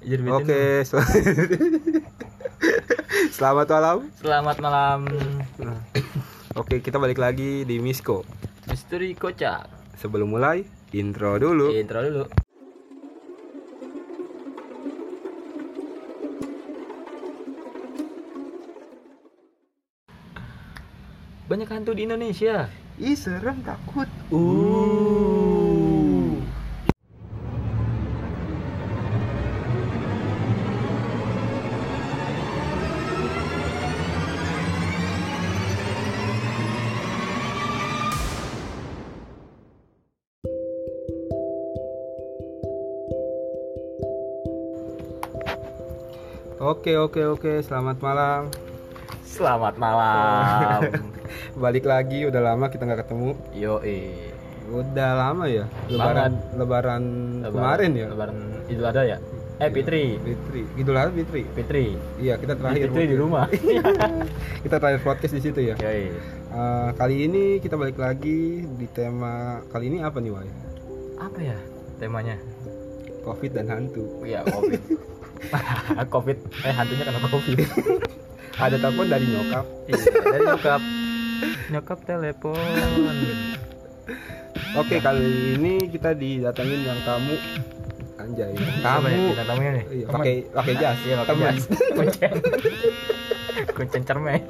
Oke, sel- selamat malam. Selamat malam Oke, kita balik lagi di Misko. Misteri kocak Sebelum mulai, intro dulu. Intro dulu Banyak hantu di Indonesia Ih, serem takut. Uh. Oke, oke, oke. Selamat malam. Selamat malam Balik lagi, udah lama kita nggak ketemu. Yo Udah lama ya. Lebaran, lebaran, kemarin ya. Lebaran Idul Adha ya Eh Fitri Fitri, Idul Adha Fitri. Fitri Iya, kita terakhir. Fitri di rumah kita terakhir podcast di situ ya. Yoi Eh, kali ini kita balik lagi di tema kali ini apa nih, Wai? Apa ya temanya? Covid dan hantu. Iya covid Covid Eh hantunya karena covid Ada telepon dari nyokap. Iya dari nyokap Nyokap telepon Oke, kali ini kita didatengin yang tamu. Anjay, Siapa ya tamu. kita tamunya nih? Iya, pakai pakai jas. Iya pakai jas Kuncen cermai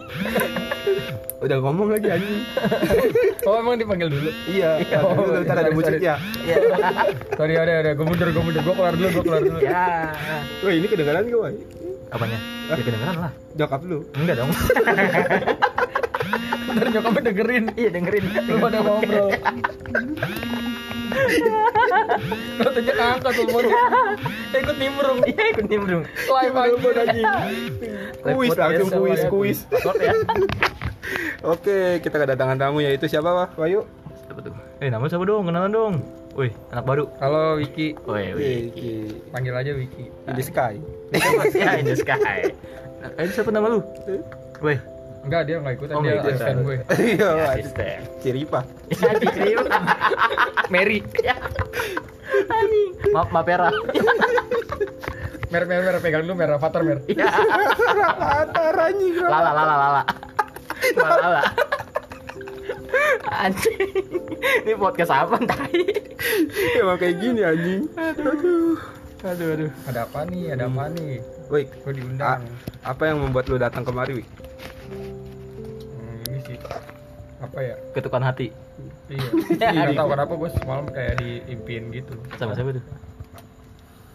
Udah ngomong lagi anjing. Oh emang dipanggil dulu? Iya, Oh, dulu ntar ada sorry, musiknya. Iya Sorry ada ada gue mundur gue mundur gue keluar dulu gue keluar dulu. Ya Wah, ini kedengaran gak, Wai? Apanya? Ya kedengeran lah Nyokap lu. Enggak dong Ntar nyokapnya dengerin. Iya dengerin Lu pada ngobrol. Tunjuk angkat teleponnya. Ikut nimbrung Iya ikut nimbrung Live Telepon anjing. Kuis langsung kuis, kuis. Ya Oke, kita kedatangan tamu yaitu siapa, Wah? Wayu? Siapa tuh? Eh nama siapa dong? Kenalan dong Wih anak baru Halo Wiki. Wih wih Wiki. Panggil aja Wiki. In the sky. In the sky Eh siapa nama lu? Wih Enggak dia nggak ikutan Oh, dia nggak ikutan. asisten gue. Iya, Ya, asisten. Ciripa. Diterima. Mary. Anjing. Maaf, maaf Pera. Mer mer mer pegang dulu mer avatar mer. Iya. Rapatar anjing. Lala, lala, lala. Lala, lala. Anjing. Ini podcast apa tai? Emang kayak gini anjing. Aduh. Aduh, aduh. Ada apa nih? Ada apa nih? Wik, Gue diundang. apa yang membuat lu datang kemari, Wik? Apa ya? Ketukan hati. Iya. Nggak tahu kenapa gue semalam kayak diimpiin gitu. Sama siapa tuh?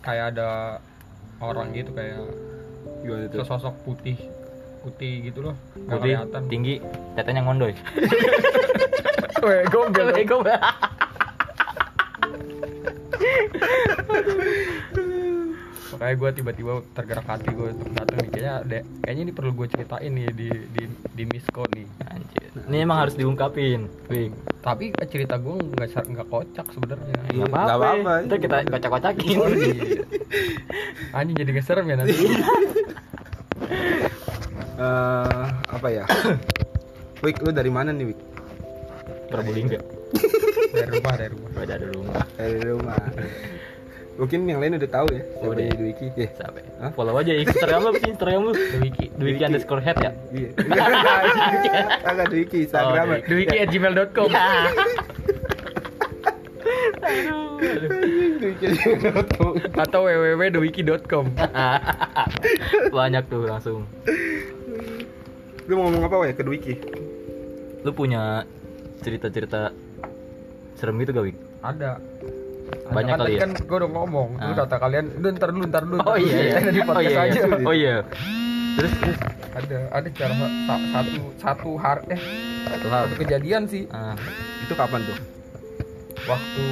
Kayak ada orang gitu kayak Gimana tuh? sesosok putih putih gitu loh Putih, kelihatan tinggi, tetenya ngondoy. Weh, gombel dong. Ego. makanya gue tiba-tiba tergerak hati gue untuk datang nih kayaknya ada kayaknya ini perlu gue ceritain nih di di di misko nih Anjir. Ini emang harus diungkapin. Wih. tapi cerita gue nggak ser- nggak kocak sebenarnya Iya. Enggak apa-apa. nggak apa-apa. Ntar kita kocak-kocakin. Oh, iya. anjing jadi ngeserem ya nanti Eh, apa ya? Wik, lu dari mana nih, Wik? Probolinggo. dari rumah dari rumah ada rumah. Dari rumah. Mungkin yang lain udah tahu ya. Siapa Udah. di Wiki? Eh, Sampai. Hah? Follow aja Instagram lu sih Instagram lu? Dewiki. Dewiki Dewiki. underscore head ya? Iya. Agak di Wiki, Instagram. Oh, ya. Dwiki at gmail.com Ya. Dwiki tahu. atau www.dwiki.com Banyak tuh langsung. Lu mau ngomong apa, Wik? Ke Wiki? Lu punya cerita-cerita serem gitu gak, Wik? ada Banyak kan, kali ya? kan gue udah ngomong lu Ah. kata kalian lu ntar dulu ntar dulu Oh iya, iya. Di Oh podcast iya, aja iya. Oh iya. Terus terus ada ada cara sa- satu satu hari eh satu hal. satu kejadian sih Ah, Itu kapan tuh? waktu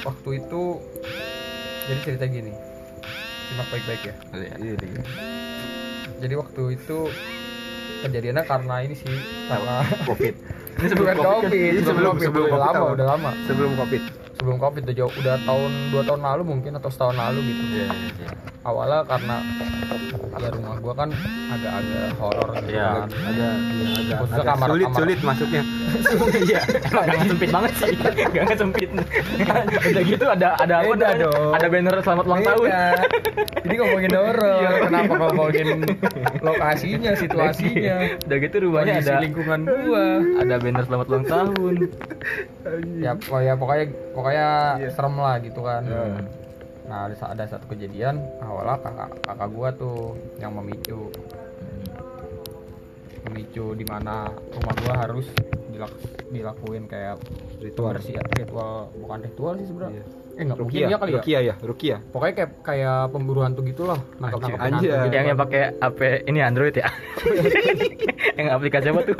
waktu itu jadi cerita gini simak baik-baik ya iya. Iya, iya. jadi waktu itu kejadiannya karena ini sih karena Covid. Ini bukan Covid kan? covid Ini sebelum sebelum- covid sebelum udah Covid lama udah lama Sebelum Covid. Sebelum covid udah jauh udah tahun dua tahun lalu mungkin atau setahun lalu gitu Iya, iya. awalnya karena ya rumah gua kan agak-agak horor gitu Iya. kan ada iya, ada, Khususnya ada kamar- sulit kamar. sulit masuknya Iya, emang gak sempit banget sih. Gak sempit. Udah gitu ada ada apa? Namanya? dong. Ada banner selamat ulang tahun. Jadi ngomongin horor, kenapa ngomongin lokasinya, situasinya, Udah gitu rumahnya ada lingkungan gua. ada banner selamat ulang tahun. Ya, pokoknya ya pokoknya pokoknya serem lah gitu kan. Hmm. Nah, ada, ada satu kejadian awalnya kakak kakak gua tuh yang memicu memicu di mana rumah gua harus dilak- dilakuin kayak ritual bersih ritual bukan ritual sih sebenarnya. Iya. Eh enggak mungkin Rukia, ya kali ya. Rukia ya, Rukia. Pokoknya kayak kayak pemburu hantu gitulah, nangkap nangkap Anjir. hantu. gitu. Yang yang pakai HP ini Android ya. yang aplikasi apa tuh?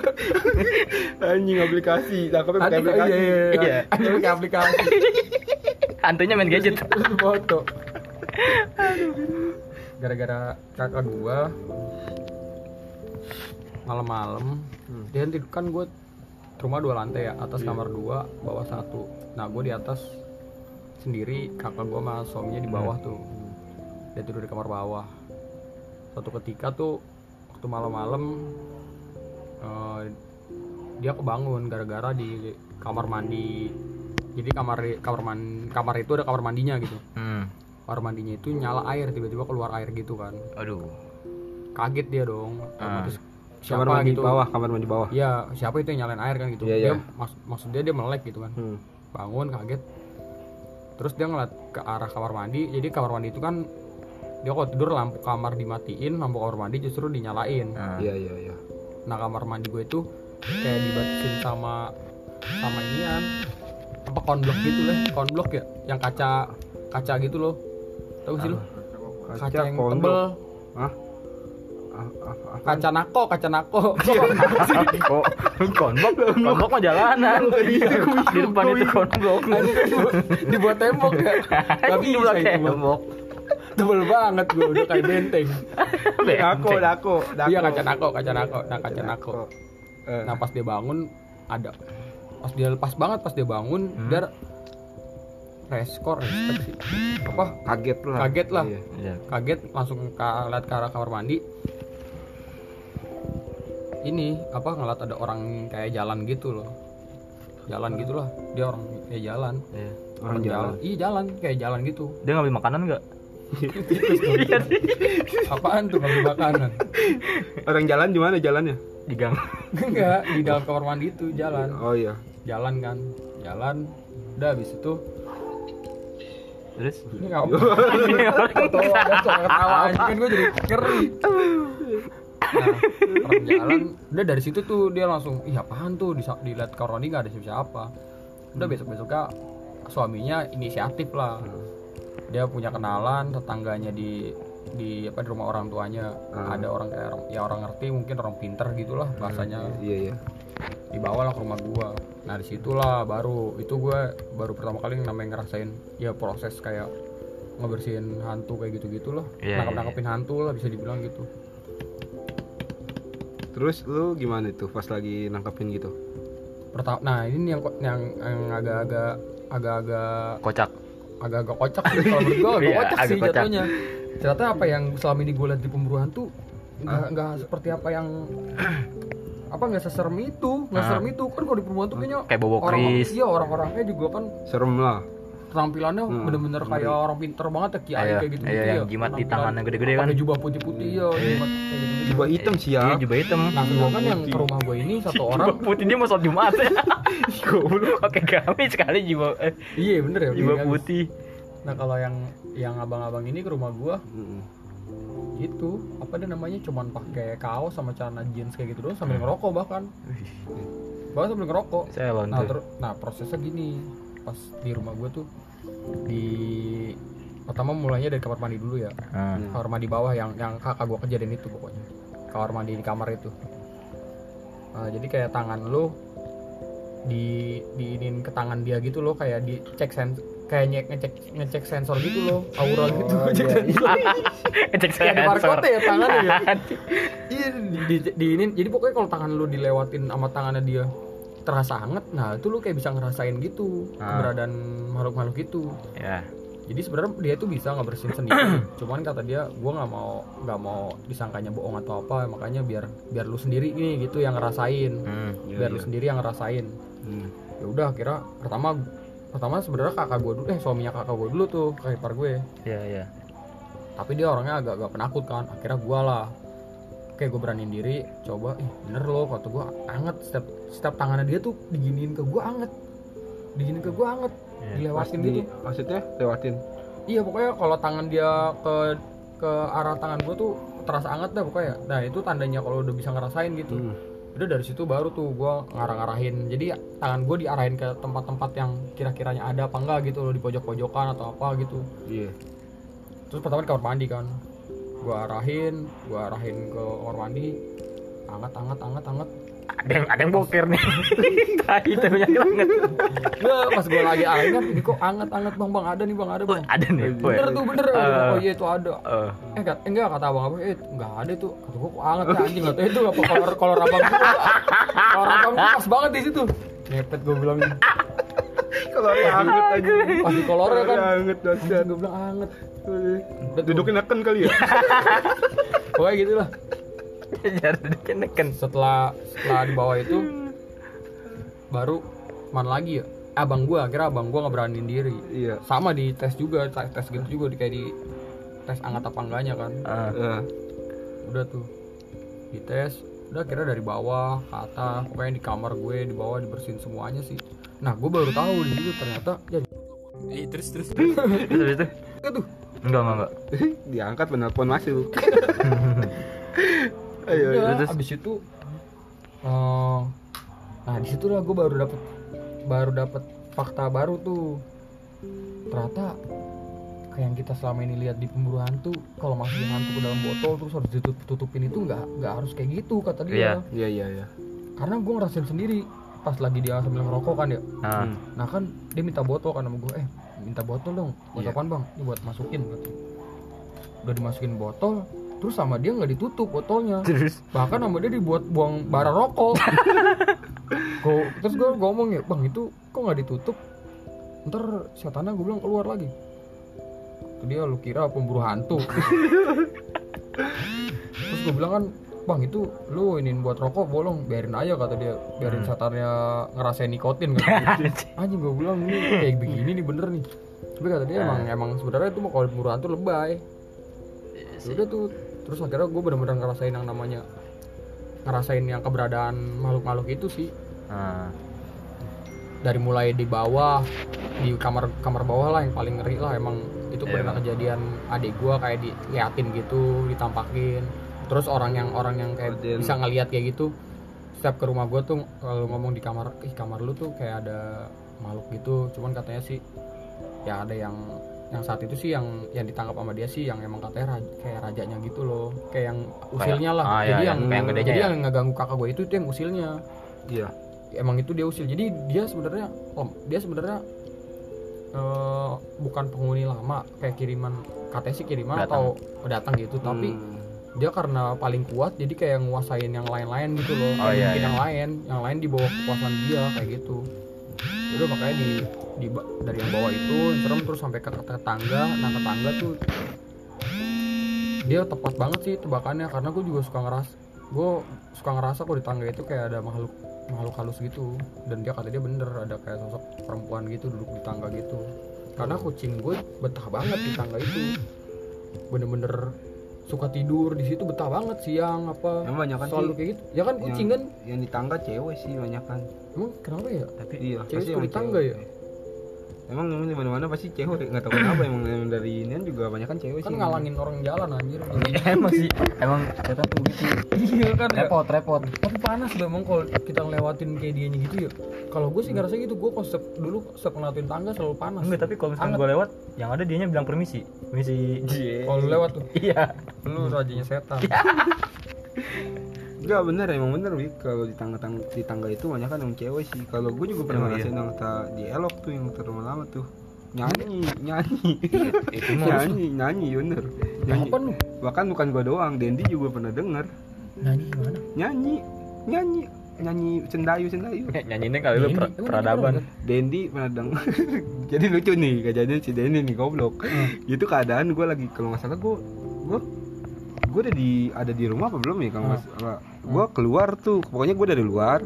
Anjing aplikasi, tangkapnya pakai aplikasi. Iya, iya, Iya. iya. Anjing pakai aplikasi. Hantunya main gadget. Terus foto. Gara-gara kakak gua malam-malam Hmm. dia kan tidur- kan gua rumah dua lantai ya atas kamar dua bawah satu nah gua di atas sendiri kakak gua sama suaminya di bawah tuh dia tidur di kamar bawah suatu ketika tuh waktu malam-malam eh, dia kebangun gara-gara di kamar mandi jadi kamar kamar man, kamar itu ada kamar mandinya gitu Hmm. kamar mandinya itu nyala air tiba-tiba keluar air gitu kan Aduh. kaget dia dong Ah. terus Kamar siapa mandi gitu bawah, kamar mandi bawah. ya siapa itu yang nyalain air kan gitu Iya, dia iya. mas- maksud dia dia melek gitu kan Hmm. bangun kaget terus dia ngeliat ke arah kamar mandi jadi kamar mandi itu kan dia kalau tidur lampu kamar dimatiin lampu kamar mandi justru dinyalain Nah. Iya, iya, iya. nah kamar mandi gue itu kayak dibatasin sama sama inian apa konblok gitu lah konblok ya yang kaca kaca gitu loh tahu sih lo kaca, yang pondok. tebel Hah? Ah, ah, ah. kaca nako kaca nako Kok konblok? Konblok mah jalanan. Di depan itu konblok. dibuat tembok ya Gak Di bisa belakang itu mah. tembok. tebel banget gue udah kayak benteng Dako, dako, dako. iya kaca nako kaca nako nah kaca nako Eh, nah pas dia bangun ada pas dia lepas banget pas dia bangun Hmm. dia reskor apa kaget lah. Kaget lah. Iya. Iya. kaget langsung ke lihat ke arah kamar mandi ini apa ngeliat ada orang kayak jalan gitu loh jalan gitulah dia orang kayak jalan Iya. Orang jalan. iya jalan kayak jalan gitu Dia ngambil makanan nggak? apaan tuh ngambil makanan Orang jalan di mana jalannya? Di gang. enggak di dalam kamar mandi itu jalan Oh iya. jalan kan jalan udah habis itu Terus? ini nggak ketawa ada suara ketawa anjing kan gue jadi ngeri nah orang jalan udah dari situ tuh dia langsung ih apaan tuh? Di dilihat kamar mandi nggak ada siapa-siapa. Udah besok besoknya suaminya inisiatif lah. Dia punya kenalan tetangganya di di apa di rumah orang tuanya. Hmm. ada orang kayak orang ya orang ngerti mungkin orang pinter gitulah bahasanya. Iya, iya. dibawa lah ke rumah gua. Nah di situlah baru itu gua baru pertama kali namanya ngerasain ya proses kayak ngebersihin hantu kayak gitu gitu loh Iya, nangkep nangkepin hantu lah bisa dibilang gitu Terus lu gimana tuh pas lagi nangkepin gitu? pertama nah ini yang yang yang agak-agak agak-agak Kocak. agak-agak kocak sih kalau menurut gua agak Iya, kocak agak sih kocak. jatuhnya ternyata apa yang selama ini gue lihat di pemburu hantu nggak Ah. nggak seperti apa yang apa nggak seserem itu nggak Ah. serem itu kan kalau di pemburu hantu kayaknya Kayak bobo orang Kris. iya orang-orangnya juga kan Serem lah. Tampilannya Hmm, bener-bener kayak orang pinter banget ya kiai Iya, kayak gitu iya, yang jimat di tangannya gede-gede kan. jubah putih-putih ya jimat kayak gitu Jubah hitam sih Iya, ya. jubah hitam. nah sedangkan yang ke rumah gue ini satu orang Jubah putih dia mau sholat Jumat. Goblok. Pakai gamis sekali jubah eh, iya bener ya jubah putih. nah kalau yang yang abang-abang ini ke rumah gue Mm-mm. itu apa dia namanya cuman pakai kaos sama celana jeans kayak gitu doang sambil Hmm. ngerokok bahkan bahkan sambil ngerokok Saya nah terus nah prosesnya gini pas di rumah gue tuh di pertama mulainya dari kamar mandi dulu ya Ah. kamar mandi bawah yang yang kakak gue kejadian itu pokoknya kamar mandi di kamar itu Nah, jadi kayak tangan lu di diinin ke tangan dia gitu loh kayak dicek sens kayak nyek ngecek ngecek sensor gitu loh aura gitu Oh, Cek iya, sensor. Cek Kayak di sensor. barcode ya tangannya ya iya di, di, diinin jadi pokoknya kalau tangan lu dilewatin sama tangannya dia terasa hangat nah itu lu kayak bisa ngerasain gitu Ah. keberadaan makhluk-makhluk itu ya jadi sebenarnya dia tuh bisa ngebersihin sendiri cuman kata dia gua nggak mau nggak mau disangkanya bohong atau apa makanya biar biar lu sendiri nih gitu yang ngerasain hmm. Iya, biar lu iya. sendiri yang ngerasain Hmm. ya udah kira pertama pertama sebenarnya kakak gue dulu eh suaminya kakak gue dulu tuh kakak ipar gue ya ya tapi dia orangnya agak agak penakut kan akhirnya gue lah kayak gue beraniin diri. Coba ih bener loh kata gue anget. Setiap setiap tangannya dia tuh diginiin ke gue anget. Diginiin ke gue anget. Pas dilewatin di, gitu. maksudnya lewatin? Iya pokoknya kalau tangan dia ke ke arah tangan gue tuh terasa anget dah pokoknya. Nah itu tandanya kalau udah bisa ngerasain gitu. Hmm. udah dari situ baru tuh gue ngarah-ngarahin jadi tangan gue diarahin ke tempat-tempat yang kira-kiranya ada apa enggak gitu loh di pojok-pojokan atau apa gitu. Iya. Terus pertama di kamar mandi kan gue arahin gue arahin ke kamar mandi anget anget anget anget. Ada yang ada yang boker nih. Tai tapi banyak banget ya pas gue lagi arahin kan ini kok anget anget bang bang ada nih bang ada bang. ada nih boy. bener. Tuh bener Eh. oh iya itu ada. Eh, eh kat, enggak kata abang abang eh enggak ada tuh kata gue kok anget ya anjing? Kata itu apa kolor kolor abang gue kolor abang gue pas banget di situ. Ngepet gue bilang kalau yang anget aja. Pas di kolornya kan. Anget dahsyat gue bilang anget. Dudukin neken kali ya? Pokoknya gitu lah. Jar deken deken setelah setelah di bawah itu baru mana lagi ya. Abang gua akhirnya abang gua nggak beraniin diri. Iya. Sama di tes juga tes, tes gitu juga di kayak di tes anget apa enggaknya kan. Ah, Ya. udah tuh. Di tes udah kira dari bawah ke atas. Pokoknya di kamar gue di bawah dibersihin semuanya sih nah gue baru tahu di situ ternyata ya. Eh, terus terus. Terus terus itu? Tuh enggak enggak enggak. Diangkat penelpon masuk. Ayo udah terus, terus. abis itu eh, nah di situ lah gue baru dapet baru dapet fakta baru tuh. Ternyata kayak yang kita selama ini lihat di pemburu hantu kalau masukin hantu ke dalam botol terus harus ditutup tutupin itu nggak nggak harus kayak gitu kata dia. Iya. iya iya iya. Karena gue ngerasain sendiri pas lagi dia sambil ngerokok kan ya. Nah Hmm. nah kan dia minta botol kan sama gue eh minta botol dong. Buat Iya. apaan bang? Ini buat masukin udah dimasukin botol terus sama dia nggak ditutup botolnya. Terus? Bahkan sama dia dibuat buang bara rokok. Kok terus gue ngomong ya bang itu kok nggak ditutup? Ntar setannya gue bilang keluar lagi. Dia lu kira pemburu hantu? Terus gue bilang kan bang itu lu iniin buat rokok bolong biarin aja kata dia. Biarin Hmm. setannya ngerasain nikotin dia. anjing. Gue bilang ini kayak begini nih bener nih. Tapi kata dia emang emang sebenarnya itu mau kalau pemburu hantu lebay. Ya udah tuh terus akhirnya gue bener-bener ngerasain yang namanya ngerasain yang keberadaan makhluk-makhluk itu sih. Nah dari mulai di bawah di kamar kamar bawah lah yang paling ngeri lah emang itu Iya, pernah Bang. kejadian adik gue kayak diliatin gitu ditampakin terus orang yang orang yang kayak bisa ngeliat kayak gitu setiap ke rumah gue tuh kalau ngomong di kamar ih kamar lu tuh kayak ada makhluk gitu. Cuman katanya sih ya ada yang yang saat itu sih yang yang ditangkap sama dia sih yang emang katanya raj- kayak rajanya gitu loh. Kayak yang usilnya lah. Ah, jadi iya, yang yang jadi ya? yang ngeganggu kakak gue itu itu yang usilnya. Iya. Emang itu dia usil. Jadi dia sebenarnya om dia sebenarnya eh, bukan penghuni lama kayak kiriman katanya sih kiriman Datang. atau datang gitu. Tapi Hmm. Dia karena paling kuat jadi kayak nguasain yang lain-lain gitu loh. Oh, iya, Mungkin iya. yang lain yang lain di bawah kekuasaan dia kayak gitu. Udah makanya di, di dari yang bawah itu serem terus sampai ke, ke tangga nah ke tangga tuh dia tepat banget sih tebakannya karena gue juga suka ngeras gue suka ngerasa kok di tangga itu kayak ada makhluk makhluk halus gitu. Dan dia kata dia bener ada kayak sosok perempuan gitu duduk di tangga gitu. Karena kucing gue betah banget di tangga itu. Bener-bener suka tidur di situ betah banget siang apa Emang banyak kan selalu kayak gitu. Ya kan kucing kan? yang di tangga cewek sih banyak kan emang kenapa ya? Tapi iya Cewek pasti di tangga cewek. ya? Emang emang di mana mana pasti cewek nggak tahu kenapa emang dari ini juga banyak kan cewek kan sih. ngalangin orang jalan anjir. Emang sih. Emang setan tuh gitu. Iya kan ya. repot repot. Tapi panas loh emang kalau kita ngelewatin kayak dianya gitu ya. Kalau gue sih ngerasa gitu gue setiap- dulu setiap ngelewatin tangga selalu panas. Enggak tapi kalau misalkan Anget. gue lewat yang ada dianya bilang permisi. Permisi. Kalau lewat tuh. Iya. Lu rajanya setan Enggak bener emang bener Wik. Kalau di tangga tangga di tangga itu banyak kan yang cewek sih. Kalau gue juga pernah Emang iya. ngerasain yang di elok tuh yang terlama-lama tuh. Nyanyi nyanyi. Itu mah. Nyanyi nyanyi bener. Nyanyi. Apa lu? Bahkan bukan gue doang Dendi juga pernah denger. Nyanyi gimana nyanyi nyanyi. Nyanyi sendayu sendayu. Eh, nyanyinya kali lu per- peradaban. Dendi pernah denger. Jadi lucu nih kejadian si Dendi nih goblok. Itu keadaan gue lagi kalau nggak salah gue gue gue udah di ada di rumah apa belum ya kalau nggak salah gue keluar tuh pokoknya gue dari luar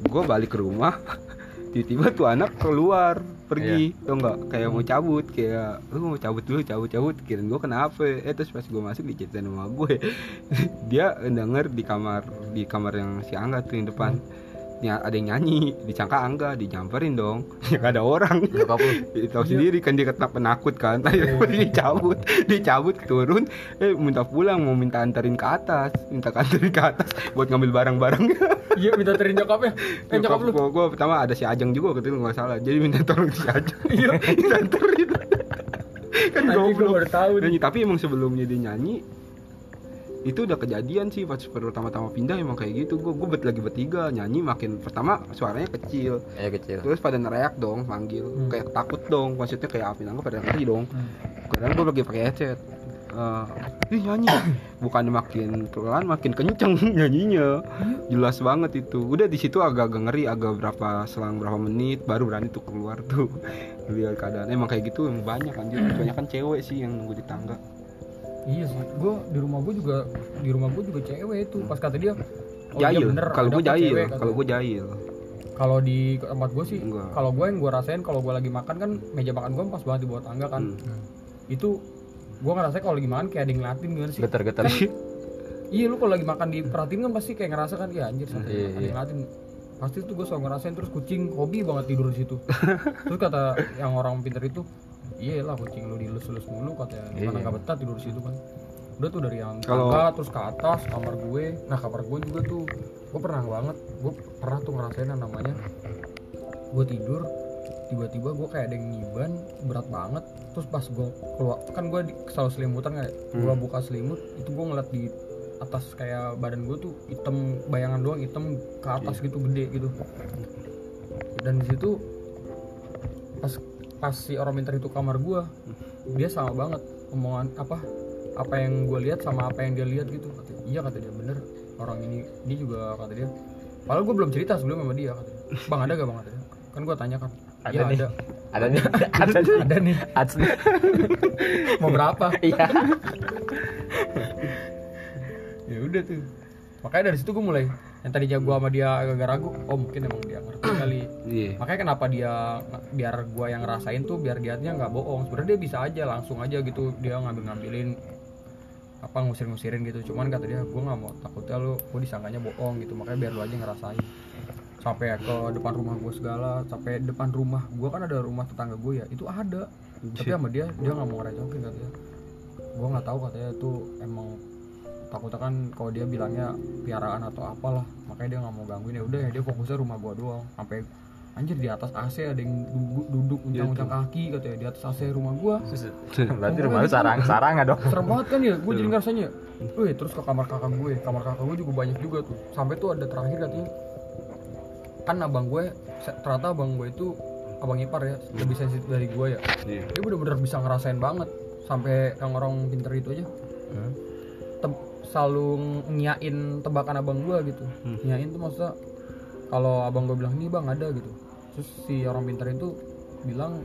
gue balik ke rumah tiba-tiba tuh anak keluar pergi tau nggak? Kayak mau cabut kayak lu mau cabut dulu cabut cabut kirain gue kenapa? Eh terus pas gue masuk diceritain sama gue dia denger di kamar di kamar yang si Angga tuh yang depan. Ya ada yang nyanyi disangka Angga dijamperin dong. Ya gak ada orang. Ya, tahu sendiri kan dia kena penakut kan. Tadi dicabut dicabut turun. Eh minta pulang mau minta anterin ke atas. Minta anterin ke atas buat ngambil barang-barangnya iya minta terin nyokapnya. Eh nyokap lu. gua, gua pertama ada si Ajeng juga ketika nggak salah. Jadi minta tolong si Ajeng. Iya. Dianterin kan Anjing, gua goblok. tapi emang sebelumnya dia nyanyi itu udah kejadian sih pas pertama-tama pindah emang kayak gitu. Gue gue bet lagi bertiga nyanyi makin pertama suaranya kecil. Ya kecil. terus pada neriak dong manggil. Hmm. kayak takut dong maksudnya kayak api nangka pada ngerti dong. Hmm. kadang gue lagi pakai headset. Eh, ih nyanyi. Bukan makin pelan makin kenceng nyanyinya. Jelas banget itu. Udah di situ agak-agak ngeri agak berapa selang berapa menit baru berani tuh keluar tuh. Lihat keadaan. Emang kayak gitu emang banyak anjir. Banyak kan cewek sih yang nunggu di tangga iya sih gue di rumah gue juga di rumah gue juga cewek itu. Pas kata dia oh iya jahil. kalau gue jahil? kalau gue jahil. Kalau di tempat gue sih kalau gue yang gue rasain kalau gue lagi makan kan meja makan gue pas banget di bawah tangga kan. Hmm. itu gue ngerasa kalau lagi makan kayak ada yang ngeliatin gimana sih? Getar-getar. iya lu kalau lagi makan diperhatiin kan pasti kayak ngerasa kan ya anjir santai Iya, ada iya. yang ngeliatin. Pasti tuh gue selalu ngerasain terus kucing hobi banget tidur di situ. Terus kata yang orang pinter itu iya lah kucing lu dilus-lus mulu katanya Iya. karena nggak betah tidur di situ kan. Udah tuh dari yang Kalau- tangga terus ke atas kamar gue. Nah kamar gue juga tuh gue pernah banget gue pernah tuh ngerasain yang namanya gue tidur tiba-tiba gue kayak ada yang nyiban berat banget. Terus pas gue keluar kan gue di, selalu selimutan gue Hmm. buka selimut itu gue ngeliat di atas kayak badan gue tuh hitam bayangan doang hitam ke atas gitu gede gitu. Dan di situ pas pas si orang pintar itu kamar gue dia sama banget omongan apa apa yang gue lihat sama apa yang dia lihat gitu kata, iya kata dia bener orang ini dia juga kata dia padahal gue belum cerita sebelum sama dia kata dia bang ada gak bang kata dia kan gue tanya kan Ada "Iya, nih." ada Ada nih. Ada nih. ada nih Ads nih. mau berapa Iya. ya udah tuh makanya dari situ gue mulai yang tadinya gue sama dia agak ragu oh mungkin emang dia ngerti kali. Iya. Makanya kenapa dia biar gue yang ngerasain tuh biar dia nggak bohong. Sebenarnya dia bisa aja langsung aja gitu dia ngambil ngambilin apa ngusir ngusirin gitu. Cuman kata dia gue nggak mau takutnya lu gue disangkanya bohong gitu. Makanya biar lu aja ngerasain. Sampai ke depan rumah gue segala sampai depan rumah gue kan ada rumah tetangga gue ya itu ada. Tapi sama dia dia nggak mau ngerecokin katanya gue nggak tahu katanya itu emang takutnya kan kalau dia bilangnya piaraan atau apalah makanya dia nggak mau gangguin. Ya udah ya dia fokusnya rumah gua doang. Sampai anjir di atas AC ada yang duduk, duduk uncang-uncang kaki katanya di atas AC rumah gua. Berarti rumah lu sarang sarang dong. serem banget kan ya gue jadi ngerasanya. Wih, terus ke kamar kakak gue. Kamar kakak gue juga banyak juga tuh. Sampai tuh ada terakhir katanya. Kan abang gue ternyata abang gue itu abang ipar ya lebih sensitif dari gue ya. Iya. Dia bener-bener bisa ngerasain banget. Sampai yang orang pinter itu aja. Selalu nyain tebakan abang gua gitu. Hmm. nyain tuh maksudnya kalau abang gua bilang nih bang ada gitu. Terus si orang pintar itu bilang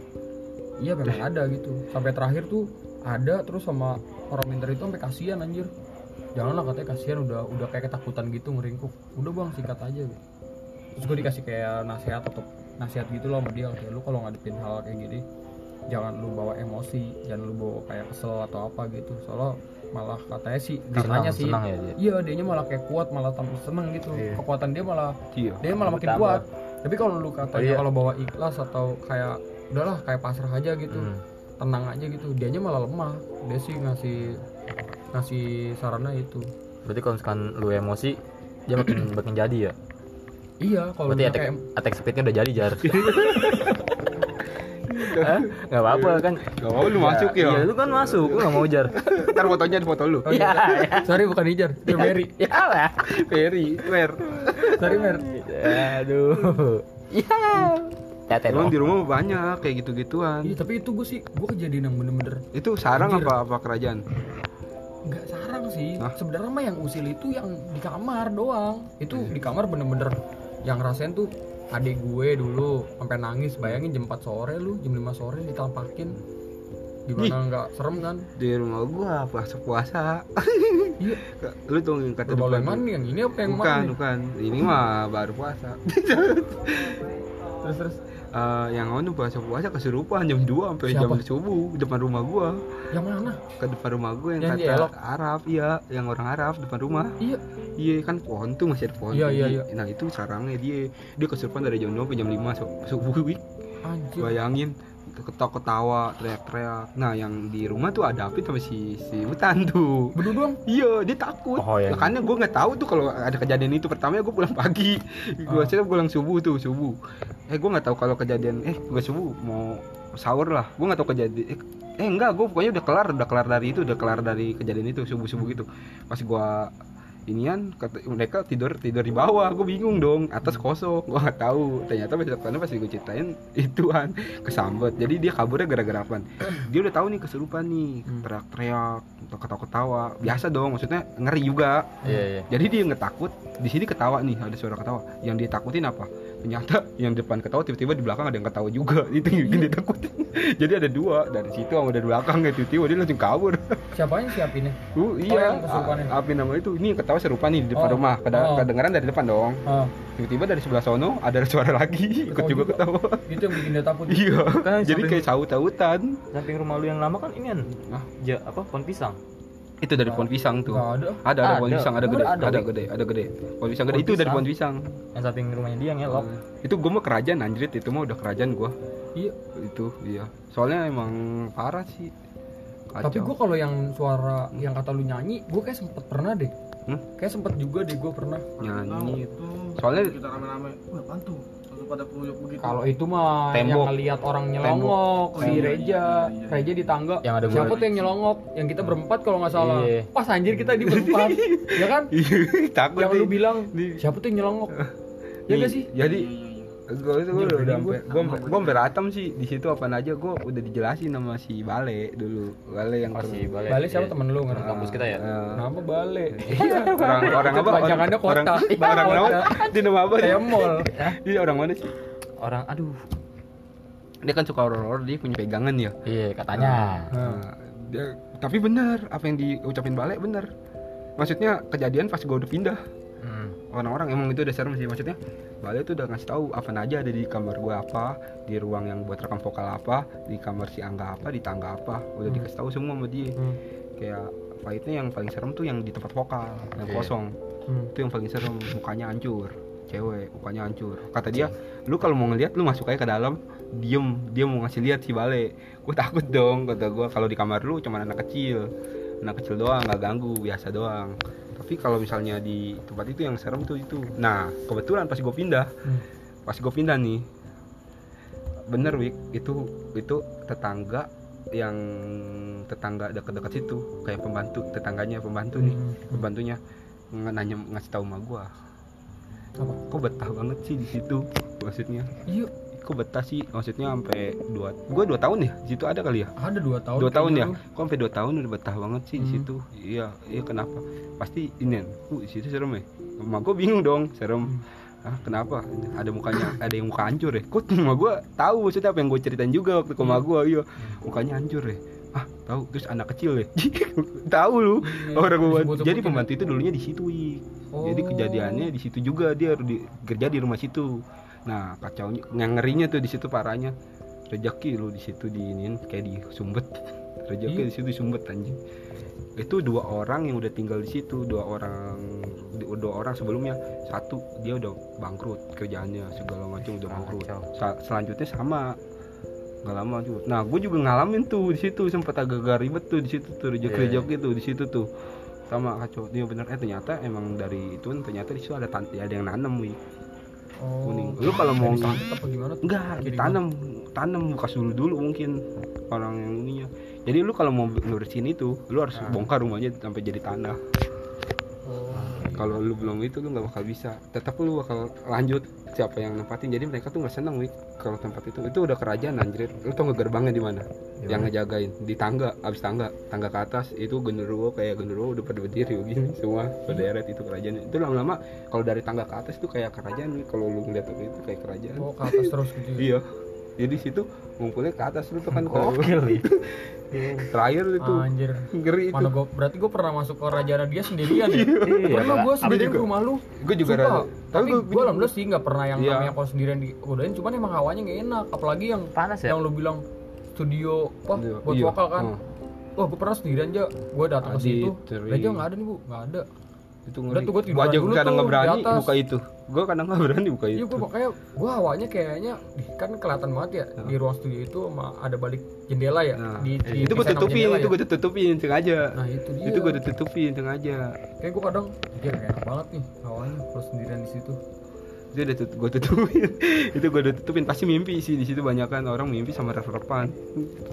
iya memang ada gitu. Sampai terakhir tuh ada terus sama orang pintar itu sampai kasihan anjir. Janganlah katanya kasihan udah udah kayak ketakutan gitu ngeringkuk. Udah bang sikat aja gitu. Terus gue dikasih kayak nasihat atau nasihat gitu loh sama dia kayak lu kalau ngadepin hal kayak gini jangan lu bawa emosi jangan lu bawa kayak kesel atau apa gitu. Soalnya malah katanya sih katanya sih senang ya dia. iya dianya malah kayak kuat malah tambah seneng gitu Iya. kekuatan dia malah iya dia malah makin Tambah. kuat tapi kalau lu katanya Oh, iya. kalau bawa ikhlas atau kayak udahlah kayak pasrah aja gitu Hmm. tenang aja gitu dianya malah lemah dia sih ngasih ngasih sarannya itu Berarti kalau misalkan lu emosi dia makin makin jadi ya. iya kalau Berarti attack, kayak attack speednya udah jadi jar. Hah? Gak apa-apa kan. gak mau lu masuk ya Iya, lu kan masuk, lu gak mau jar. ntar fotonya di foto lu Iya, iya. sorry bukan Ijar itu Mary Ya lah. Ferry Fer sorry Mer Aduh. Iya. Tete Emang di rumah banyak kayak gitu-gituan iya tapi itu gue sih gue kejadian yang bener-bener itu sarang Anjir. apa apa kerajaan nggak sarang sih Hah? sebenarnya mah yang usil itu yang di kamar doang itu Iya. di kamar bener-bener yang ngerasain tuh adik gue dulu sampai nangis bayangin jam 4 sore lu jam 5 sore ditampakin. Gimana nggak serem kan? Di rumah gua puasa puasa. Iya. Lu yang kata depan lemon yang ini apa yang bukan mana bukan. Ini mah baru puasa. Terus terus Eh, yang anu puasa puasa kesurupan jam 2 sampai jam subuh depan rumah gua. Yang mana? Ke depan rumah gua yang, Yang kata? Arab iya yang orang Arab depan rumah. Iya. Iya kan pohon tuh masih ada pohon Iya, iya, iya. nah itu sarangnya dia. Dia kesurupan dari jam 2 sampai jam 5 su- subuh anjir. Bayangin ketawa ketawa teriak-teriak nah yang di rumah tuh ada api sama si si hutan tuh berdua doang Iya, dia takut. Oh, iya. Makanya gue nggak tahu tuh kalau ada kejadian itu. Pertama gue pulang pagi, gue sih pulang subuh tuh subuh. Eh gue nggak tahu kalau kejadian, eh gue subuh mau sahur lah. Gue nggak tahu kejadian. Eh, eh enggak, gue pokoknya udah kelar, udah kelar dari itu, udah kelar dari kejadian itu subuh subuh gitu. Pas gue inian kata mereka tidur tidur di bawah. Gue bingung dong atas kosong gue nggak tahu. Ternyata besokannya pas gue ceritain ituan kesambet. Jadi dia kaburnya gara-gara apa dia udah tahu nih kesurupan nih Hmm. teriak-teriak ketawa-ketawa. Biasa dong maksudnya ngeri juga. Iya iya. jadi dia nggak takut di sini ketawa nih ada suara ketawa. Yang dia takutin apa ternyata yang depan ketawa tiba-tiba di belakang ada yang ketawa juga. Itu yang bikin dia takutin jadi ada dua dari situ sama dari belakang ya tiba-tiba dia langsung kabur. Siapanya siapinnya? Uh, yang iya a- api nama itu. Ini yang ketawa serupa nih di depan Oh. rumah. Keda- Oh. kedengeran dari depan dong. Ah tiba-tiba dari sebelah sono ada suara lagi. Ikut Ketawa juga juga. ketawa. Itu yang bikin dia takut. Iya. Kan jadi kayak saut-sautan. Samping rumah lu yang lama kan ini kan? Ah. ja, apa? Pohon pisang. Itu dari pohon pisang tuh. Nggak ada. Ada ada pohon pisang ada gede. Ada, gede. ada gede. Pohon pisang gede. Pohon itu dari pohon pisang. Yang samping rumahnya dia yang elok. itu gue mah kerajaan anjrit. Itu mah udah kerajaan gue iya. Itu iya. Soalnya emang parah sih. Kacau. tapi gua kalau yang suara yang kata lu nyanyi gua kayak sempet pernah deh. Hmm? kayak sempet juga deh gua pernah. Nyanyi. Itu Soalnya- kita rame-rame. Wah apaan tuh pada peluyuk begitu. Kalau itu mah yang Tembok. ngelihat orang nyelongok Tembok. si Oh, iya, Reja. Iya, iya. Reja di tangga. Yang ada siapa tuh yang nyelongok? Yang kita berempat kalau nggak salah. Iya. pas anjir kita di berempat. Ya kan? Takut yang nih. lu bilang siapa tuh yang nyelongok? Ya gak sih? Jadi. Gue itu gue udah merinding sampai gua. gue gue berantem sih di situ apa aja gue udah dijelasin sama si Bale dulu Bale yang Oh, si Bale. Balik siapa Iya. temen lu ngerti Ah, kampus kita ya? eh, nama Balik iya, orang orang apa Kepanjangannya kota. orang, Iya, orang kota. apa di nama apa kayak mall dia orang mana sih Orang aduh. dia kan suka horor dia punya pegangan ya Iya katanya. Nah, dia, tapi benar apa yang diucapin Bale benar maksudnya kejadian pas gue udah pindah. Orang-orang emang itu udah serem sih maksudnya Bale tuh udah ngasih tahu apa aja ada di kamar gua apa di ruang yang buat rekam vokal apa di kamar si Angga apa di tangga apa udah Hmm. dikasih tahu semua sama dia Hmm. kayak fightnya yang paling serem tuh yang di tempat vokal yang Iya. kosong Hmm. itu yang paling serem mukanya hancur cewek mukanya hancur kata dia lu kalau mau ngeliat lu masuk aja ke dalam diem dia mau ngasih lihat si Bale gue takut dong kata gua kalau di kamar lu cuma anak kecil anak kecil doang nggak ganggu biasa doang tapi kalau misalnya di tempat itu yang serem tuh itu nah kebetulan pas gue pindah Hmm. pas gue pindah nih bener wik itu itu tetangga yang tetangga dekat-dekat situ kayak pembantu tetangganya pembantu nih Hmm. pembantunya nanya ngasih tahu sama gua Apa? kok betah banget sih di situ maksudnya iya kok betah sih? Maksudnya sampai dua gua dua tahun ya? Di situ ada kali ya? Ada dua tahun dua tahun ya? kok sampai dua tahun udah betah banget sih di Hmm. situ? Iya iya kenapa? Pasti ini uh di situ serem ya? Emak gua bingung dong serem. Hmm. ah kenapa? Ada mukanya ada yang muka hancur ya? Kok emak gua tahu maksudnya apa yang gua ceritain juga waktu ke emak gua? Iya mukanya hancur ya? Ah tahu? Terus anak kecil ya? Tahu lu Iya, orang pembantu. disebut-sebutin jadi ya. pembantu itu dulunya di situ Wi. jadi Oh. kejadiannya di situ juga dia di, kerja di rumah situ nah kacaunya. Yang ngerinya tuh di situ parahnya. Rejeki lu di situ diinin kayak di sumbet. Rejeki Iya. di situ sumbet anjing. Itu dua orang yang udah tinggal di situ dua orang dua orang sebelumnya. Satu dia udah bangkrut kerjaannya segala macam udah bangkrut. Kacau. Sa- selanjutnya sama. Nggak lama juga nah gue juga ngalamin tuh di situ sempat agak-agak ribet tuh di situ tuh rejeki Iya, iya. rejeki tuh di situ tuh. Sama kacau. Dia bener. Eh ternyata emang dari itu ternyata di situ ada tan- ada yang nanam wi Oh. kuning lu kalau mau Disantet apa gimana tuh? enggak ditanam tanam bekas dulu dulu mungkin orang yang ininya jadi lu kalau mau ngurusin itu lu harus Ah. bongkar rumahnya sampai jadi tanah kalau lu belum itu lu nggak bakal bisa. Tetap lu bakal lanjut siapa yang nempatin. Jadi mereka tuh nggak seneng wik kalau tempat itu. Itu udah kerajaan anjir. Lu tau nggak gerbangnya di mana? Yang ngejagain. Di tangga abis tangga. Tangga ke atas itu genderuwo kayak genderuwo udah pada berdiri begini semua. Berderet itu kerajaan. Itu lama-lama kalau dari tangga ke atas itu kayak kerajaan kalau lu ngeliat itu kayak kerajaan. Oh ke atas terus gitu ya? iya jadi situ ngumpulnya ke atas lu tuh kan kalau Gokil nih. terakhir itu anjir ngeri itu mana gua berarti gua pernah masuk ke kerajaan dia sendirian ya Iya, pernah gua Pak. sendirian juga. ke rumah lu gue juga Sumpah. tapi gua- gua alhamdulillah sih nggak pernah yang Iya. namanya kalau sendirian di udahin cuman emang hawanya nggak enak apalagi yang panas ya. yang lu bilang studio wah Iya, buat iya. vokal kan Oh. wah gua pernah sendirian aja gua datang ke situ aja nggak ada nih bu nggak ada itu Udah ngeri tuh gua gua tiduran aja dulu kadang nggak berani buka itu. Gua kadang nggak berani buka iya itu. gua makanya gua hawanya kayaknya kan kelihatan banget ya Nah. di ruang studio itu sama ada balik jendela ya Nah, di, di itu gue tutupin itu ya. gue tutupin sengaja. Nah itu dia itu gue tutupin sengaja. Kayak gua kadang kayak enak banget nih hawanya kalau sendirian di situ itu udah tut gue tutupin. Itu gue udah tutupin. Pasti mimpi sih di situ banyak kan orang mimpi sama ref-refan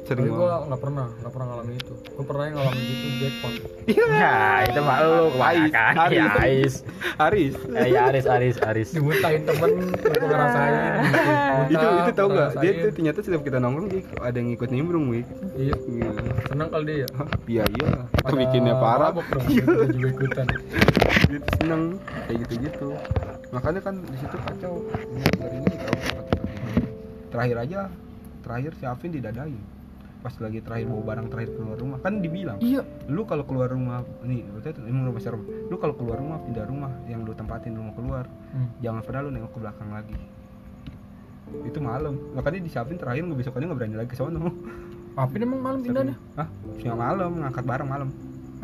sering gua nggak pernah nggak pernah ngalamin itu. Gua pernah yang ngalamin itu jackpot. Ya, itu mah lu kebanyakan. Ais, Ya, Ais. Ais. Haris. Eh, ya Aris, Aris, Aris. dimuntahin temen gua ngerasain. Itu itu tau gak dia tuh ternyata setiap kita nongkrong dia ada yang ikut nimbrung wik. Iya. Gila. seneng kali dia. Ya iya iya. Itu bikinnya parah. kita juga ikutan. Seneng. Kayak gitu gitu makanya kan di situ kacau. Ini hari ini ini. terakhir aja terakhir si Afin didadain. Pas lagi terakhir bawa barang terakhir keluar rumah. Kan dibilang iya. lu kalau keluar rumah nih berarti itu emang rumah serem lu kalau keluar rumah pindah rumah yang lu tempatin rumah keluar. Hmm. jangan pernah lu nengok ke belakang lagi. Itu malam. Makanya disiapin terakhir nggak besokannya nggak berani lagi ke sono. Apin emang malam pindahnya Hah? siang malam ngangkat barang malam.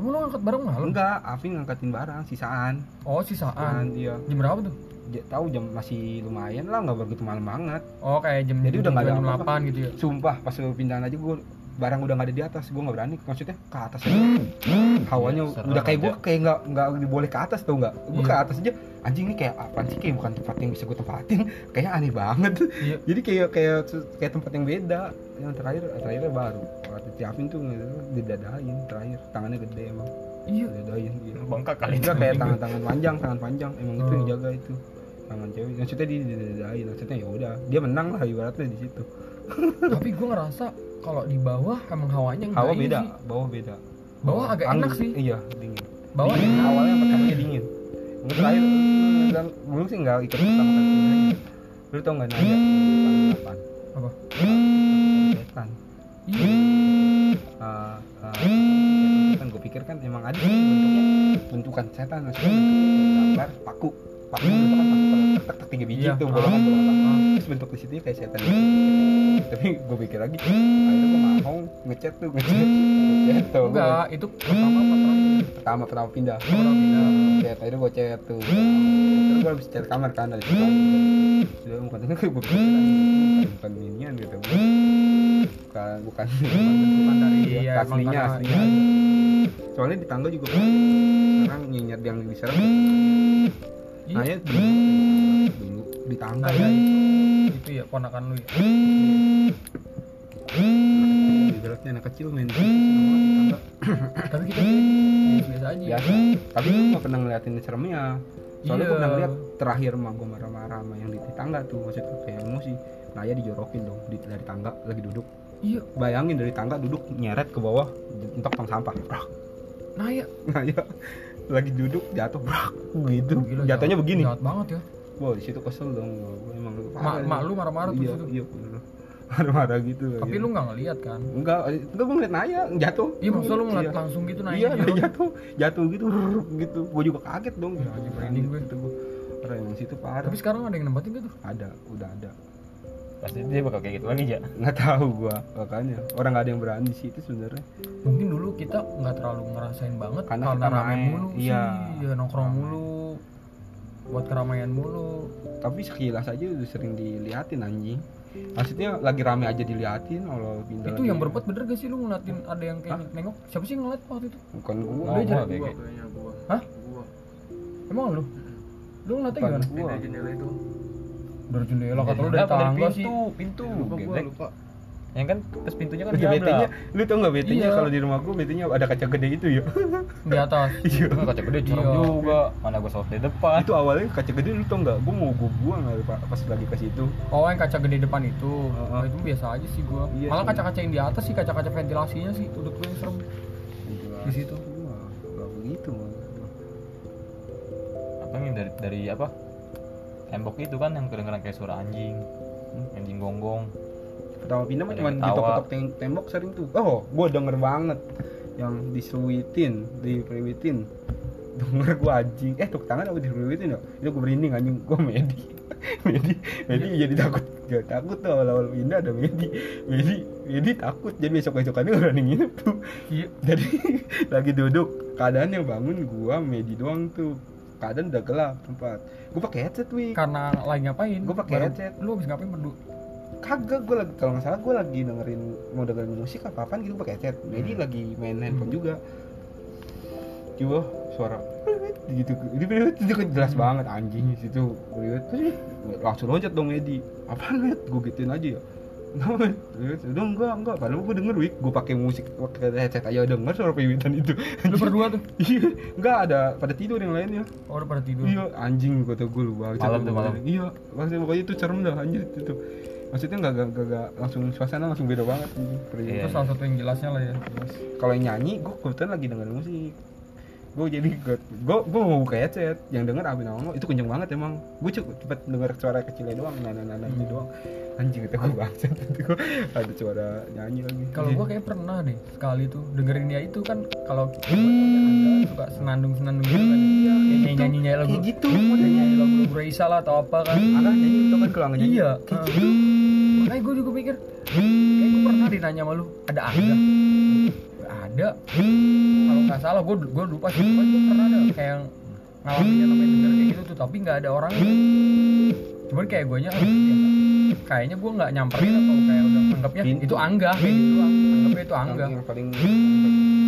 Emang lo ngangkat barang malam? Enggak Afin ngangkatin barang sisaan. Oh sisaan. Sisaan dia jam berapa tuh tahu jam masih lumayan lah nggak begitu malam banget oh kayak jam Jadi udah nggak ada jam apa-apa. 8 gitu ya sumpah pas lu pindahan aja gue barang udah nggak ada di atas gue nggak berani maksudnya ke atas aja hawanya serem udah kayak gue kayak nggak nggak diboleh ke atas tau nggak gue ke Iya. atas aja anjing ini kayak apa sih kayak bukan tempat yang bisa gue tempatin kayaknya aneh banget Iya. jadi kayak kayak kayak tempat yang beda yang terakhir terakhirnya baru waktu tiapin tuh didadain terakhir tangannya gede emang iya didadain iya. Bangka kali Enggak kayak tangan-tangan panjang, tangan panjang. Emang itu yang Oh. jaga itu. Tangan cewek. Maksudnya dia didadain. Maksudnya ya udah, dia menang lah ibaratnya di situ. tapi gue ngerasa kalau di bawah emang hawanya enggak Hawa beda, sih. bawah beda. bawah agak Angin- enak sih Iya, dingin. bawah Dingin. enak Awalnya pertamanya dingin. Mungkin terakhir dan belum sih enggak ikut pertama kali. Lu tau enggak nanya depan? Apa? Setan. iya ah, setan kan gue pikir kan emang ada bentuknya bentukan setan maksudnya gambar paku paku itu kan paku kalau tek tiga biji Iya. tuh bolongan bolongan paku terus bentuk di situ kayak setan tapi gue pikir lagi akhirnya gue mau ngechat tuh ngechat ngechat tuh. Enggak itu pertama terakhir? Pertama pertama pindah. Pertama pindah. chat akhirnya gue chat tuh. Terus gue habis chat kamar kan dari situ. Sudah bukan gue bukan bukan gitu bukan bukan. Bukan dari Iya, aslinya aslinya soalnya di tangga juga kan sekarang nyinyat yang diserang iya nah ya dulu, dulu di tangga ya. Ya, itu, ya ponakan lu ya. Ibaratnya anak kecil main tapi kita biasa biasa aja. Biasa tapi gue gak pernah ngeliatin seremnya soalnya Iya. gue pernah ngeliat terakhir mah gue marah-marah sama yang di, tangga tuh maksudnya kayak emosi nah ya dijorokin dong di, dari tangga lagi duduk. Iya. Bayangin dari tangga duduk nyeret ke bawah entok tong sampah Brak. nah ya. Nah ya lagi duduk jatuh brak gitu. Gila, jatuhnya begini? Jahat banget ya. Wah di situ kesel dong. Gue emang mak mak lu marah-marah tuh iya situ. iya marah-marah gitu. Tapi iya. lu nggak ngeliat kan? Enggak enggak gue ngeliat Naya jatuh. Iya maksudnya lu ngeliat Iya. langsung gitu naik iya dia jatuh. Jatuh gitu gitu. Gue juga kaget dong. Ya, anjing, merinding gue. gitu gue parah emang situ parah. Tapi sekarang ada yang nempatin gak tuh? Ada udah ada Pasti dia bakal kayak gitu lagi ya. nggak tahu gua makanya. Orang nggak ada yang berani di situ sebenarnya. Mungkin dulu kita nggak terlalu ngerasain banget Karena karena, kita main, mulu iya. sih. Ya nongkrong mulu buat keramaian mulu. Tapi sekilas aja udah sering diliatin anjing. Maksudnya lagi rame aja diliatin kalau pindah itu lagi- yang berbuat bener gak sih lu ngeliatin ada yang kayak nengok? Siapa sih yang ngeliat waktu itu? Bukan gua. Oh, oh, kayak gua. kayaknya gua Hah? gua emang lu? Lu ngeliatnya Bukan gimana? gua. Jendela itu dari jendela kata lu dari tangga sih pintu, pintu. lupa yang kan terus pintunya kan BT-nya, diabrak lu tau nggak BT-nya Iya. kalau di rumah gua BT-nya ada kaca gede itu ya. di atas Iya. Kaca gede Iya. juga mana gua saut di depan itu awalnya kaca gede lu tau nggak? Gua mau gua buang pas lagi ke situ. oh yang kaca gede depan itu Heeh. Nah, itu biasa aja sih gua Iya, malah cuma- kaca-kaca yang di atas sih kaca-kaca ventilasinya sih udah gue yang serem Di situ. Nggak begitu. Apa nih dari dari apa tembok itu kan yang kedengeran kayak suara anjing anjing gonggong Pertama pindah mah cuma yang di ketawa. tok tem- tembok sering tuh. Oh, gua denger banget yang disuitin, diperiwitin. Denger gua anjing. Eh, tuk tangan apa diperiwitin ya? Itu gua merinding anjing, gua Medi. Medi, Medi jadi takut. Gak takut tuh awal-awal pindah ada Medi. Medi, Medi takut. Jadi besok-besokannya gak berani nginep tuh. iya Jadi lagi duduk, keadaan yang bangun gua Medi doang tuh. Keadaan udah gelap tempat. Gua pakai headset, Wi. karena lagi ngapain? Gua pakai headset. lu habis ngapain berdu kagak gue lagi kalau nggak salah gue lagi dengerin mau dengerin musik apa apaan gitu pakai headset. Jadi Hmm. lagi main handphone juga. Coba suara. Gitu. Ini itu kan jelas banget anjing situ. Terus langsung loncat dong Edi. Apaan Med gue gituin aja ya udah enggak enggak padahal gue denger wik gue pakai musik pakai headset aja denger suara pewitan itu lu berdua tuh iya enggak ada pada tidur yang lainnya oh udah pada tidur Iya anjing gue lu banget. Malam tuh, malam. Iya, maksudnya pokoknya itu serem dah anjir itu. Maksudnya nggak nggak nggak langsung suasana langsung beda banget anjing. Iya. itu salah satu yang jelasnya lah ya Kalau yang nyanyi, gue kebetulan lagi dengerin musik. Gue jadi gue gue gue mau buka headset, yang denger Abi Nawang itu kenceng banget emang. Gue cepet cepet denger suara kecilnya doang, nana nana itu Hmm. doang. Anjing kata gue banget. Gue ada suara nyanyi lagi. kalau gua kayak pernah deh sekali tuh dengerin dia itu kan kalau ada suka senandung senandung gitu kan iya nyanyi nyanyi nyanyi lagu kayak gitu. nyanyi nyanyi lagu Raisa lah atau apa kan Anak nyanyi itu kan kalau nyanyi. iya Kayak gitu. makanya gue juga mikir kayak gue pernah ditanya sama lu ada ada ada. Kalau nggak salah gue gue lupa sih gue pernah ada kayak yang ngalamin yang namanya denger kayak gitu tuh tapi nggak ada orangnya cuman kayak gue nya kayaknya gue nggak nyamperin atau kayak udah anggapnya Pintu. itu angga kayak gitu anggapnya itu angga Yang, paling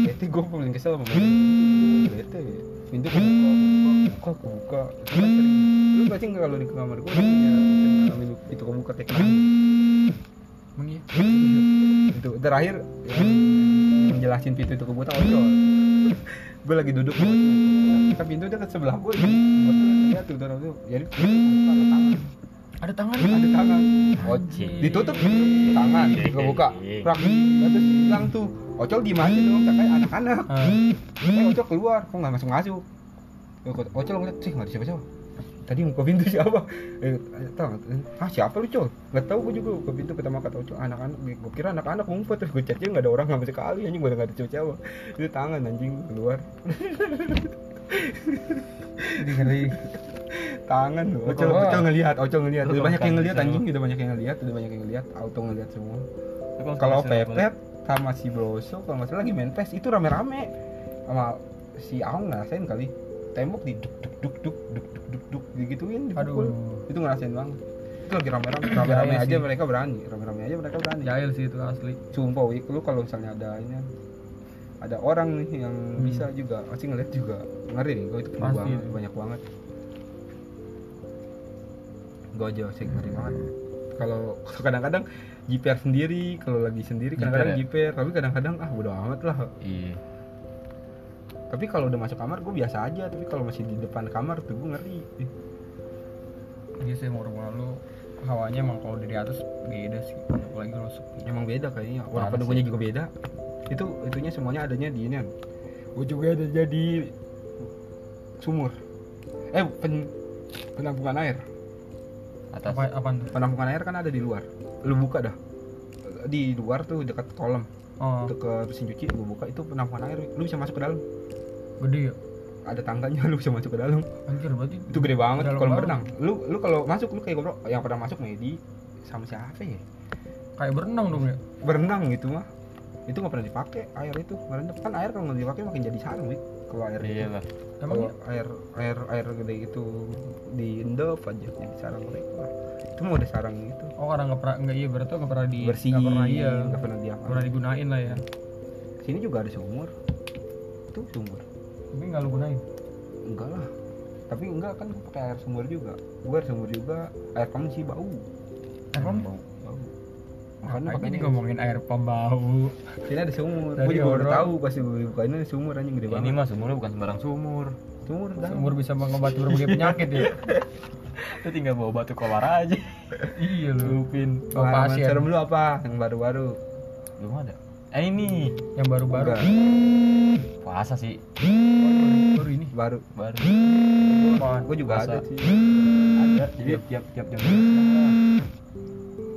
bete gue paling kesel sama bete. Pintu kok kebuka Gua sering lu pasti nggak kalau di kamar gue ngalamin itu kebuka kayak emang iya? Itu terakhir yang menjelasin pintu itu kebuka ojol gue lagi duduk. Kan pintu dekat sebelah gue gue lihat tuh orang tuh jadi ada tangan. Ada tangan? Ada tangan. Anjing. ditutup tangan. Kebuka. rak terus bilang tuh ocol di mana dong? Kayak anak-anak. Ah, eh ocol keluar. Kok nggak masuk masuk ocol ngeliat sih nggak ada siapa siapa tadi buka pintu siapa? Eh tahu ah siapa lu col nggak tahu gue juga buka pintu pertama kata ocol anak-anak gue kira anak-anak ngumpet terus gue ceknya nggak ada orang sama sekali anjing gue nggak ada siapa itu tangan anjing keluar. Ngeri. Tangan loh ocol Wah. ocol ngelihat ocol ngelihat Lu udah banyak yang ngelihat anjing udah banyak yang ngelihat udah banyak yang ngelihat auto ngelihat semua. Kalau Pepet sama si Broso kalau nggak salah lagi main PES itu rame-rame. Sama si Aung ngerasain kali tembok di duk duk duk duk duk duk duk duk digituin dipukul. Aduh. Itu ngerasain banget. Itu lagi rame-rame. Rame-rame aja sih. mereka berani. Rame-rame aja mereka berani. Jahil sih itu asli. Sumpah Wik, lu kalau misalnya ada ini ada orang nih yang Hmm. bisa juga pasti ngeliat juga ngeri. Nih gue itu Pasti. banget banyak banget. Gue aja sih ngeri banget. Kalau kadang-kadang JPR sendiri kalau lagi sendiri kadang-kadang JPR JPR tapi kadang-kadang ah bodo amat lah. Iya tapi kalau udah masuk kamar gue biasa aja. Tapi kalau masih di depan kamar tuh gue ngeri. Iya sih mau rumah lu hawanya emang kalau dari atas beda sih. Apalagi kalau sepi emang beda kayaknya. Penunggunya sih. juga beda. Itu itunya semuanya adanya di ini ujungnya ada jadi sumur. Eh pen, penampungan air. Atas. apa tuh? Penampungan air kan ada di luar. Lu buka dah. Di luar tuh dekat kolam. Oh. Dekat mesin cuci lu buka. Itu penampungan air. Lu bisa masuk ke dalam gede ya? Ada tangganya lu bisa masuk ke dalam. Anjir berarti itu gede banget kolam banget. berenang. Lu lu kalau masuk lu kayak goblok yang pernah masuk Medi sama siapa ya? Kayak berenang dong ya? Berenang gitu mah. Itu nggak pernah dipakai air itu. Berenang kan air kalau nggak dipakai makin jadi sarang Wik. kalau air iya lah. Emang kalau ya air air air gede itu di endop aja jadi sarang mereka. Itu mah udah sarang gitu. Oh karena nggak pernah nggak iya berarti nggak pernah di bersih nggak pernah iya. nggak pernah diapa pernah digunain lah ya. Sini juga ada sumur. Itu sumur tapi nggak lu gunain enggak lah tapi enggak kan gue pakai air sumur juga gue air sumur juga air kamu sih bau air pom bau bau Karena Makanya makanya ini ngomongin air pembau. sini ada sumur. Gue juga baru tahu pas gue buka ini ada sumur anjing gede ini banget. mah sumurnya bukan sembarang sumur Sumur dah. Sumur bisa mengobati berbagai penyakit ya. itu tinggal bawa batu kolar aja iya lu. Pengalaman pasien. serem lu apa? Yang baru-baru. belum ada eh ini Yang baru-baru. Puasa sih. Baru ini. Baru. baru. Gue juga Puasa. ada sih. ada. Jadi tiap tiap jam.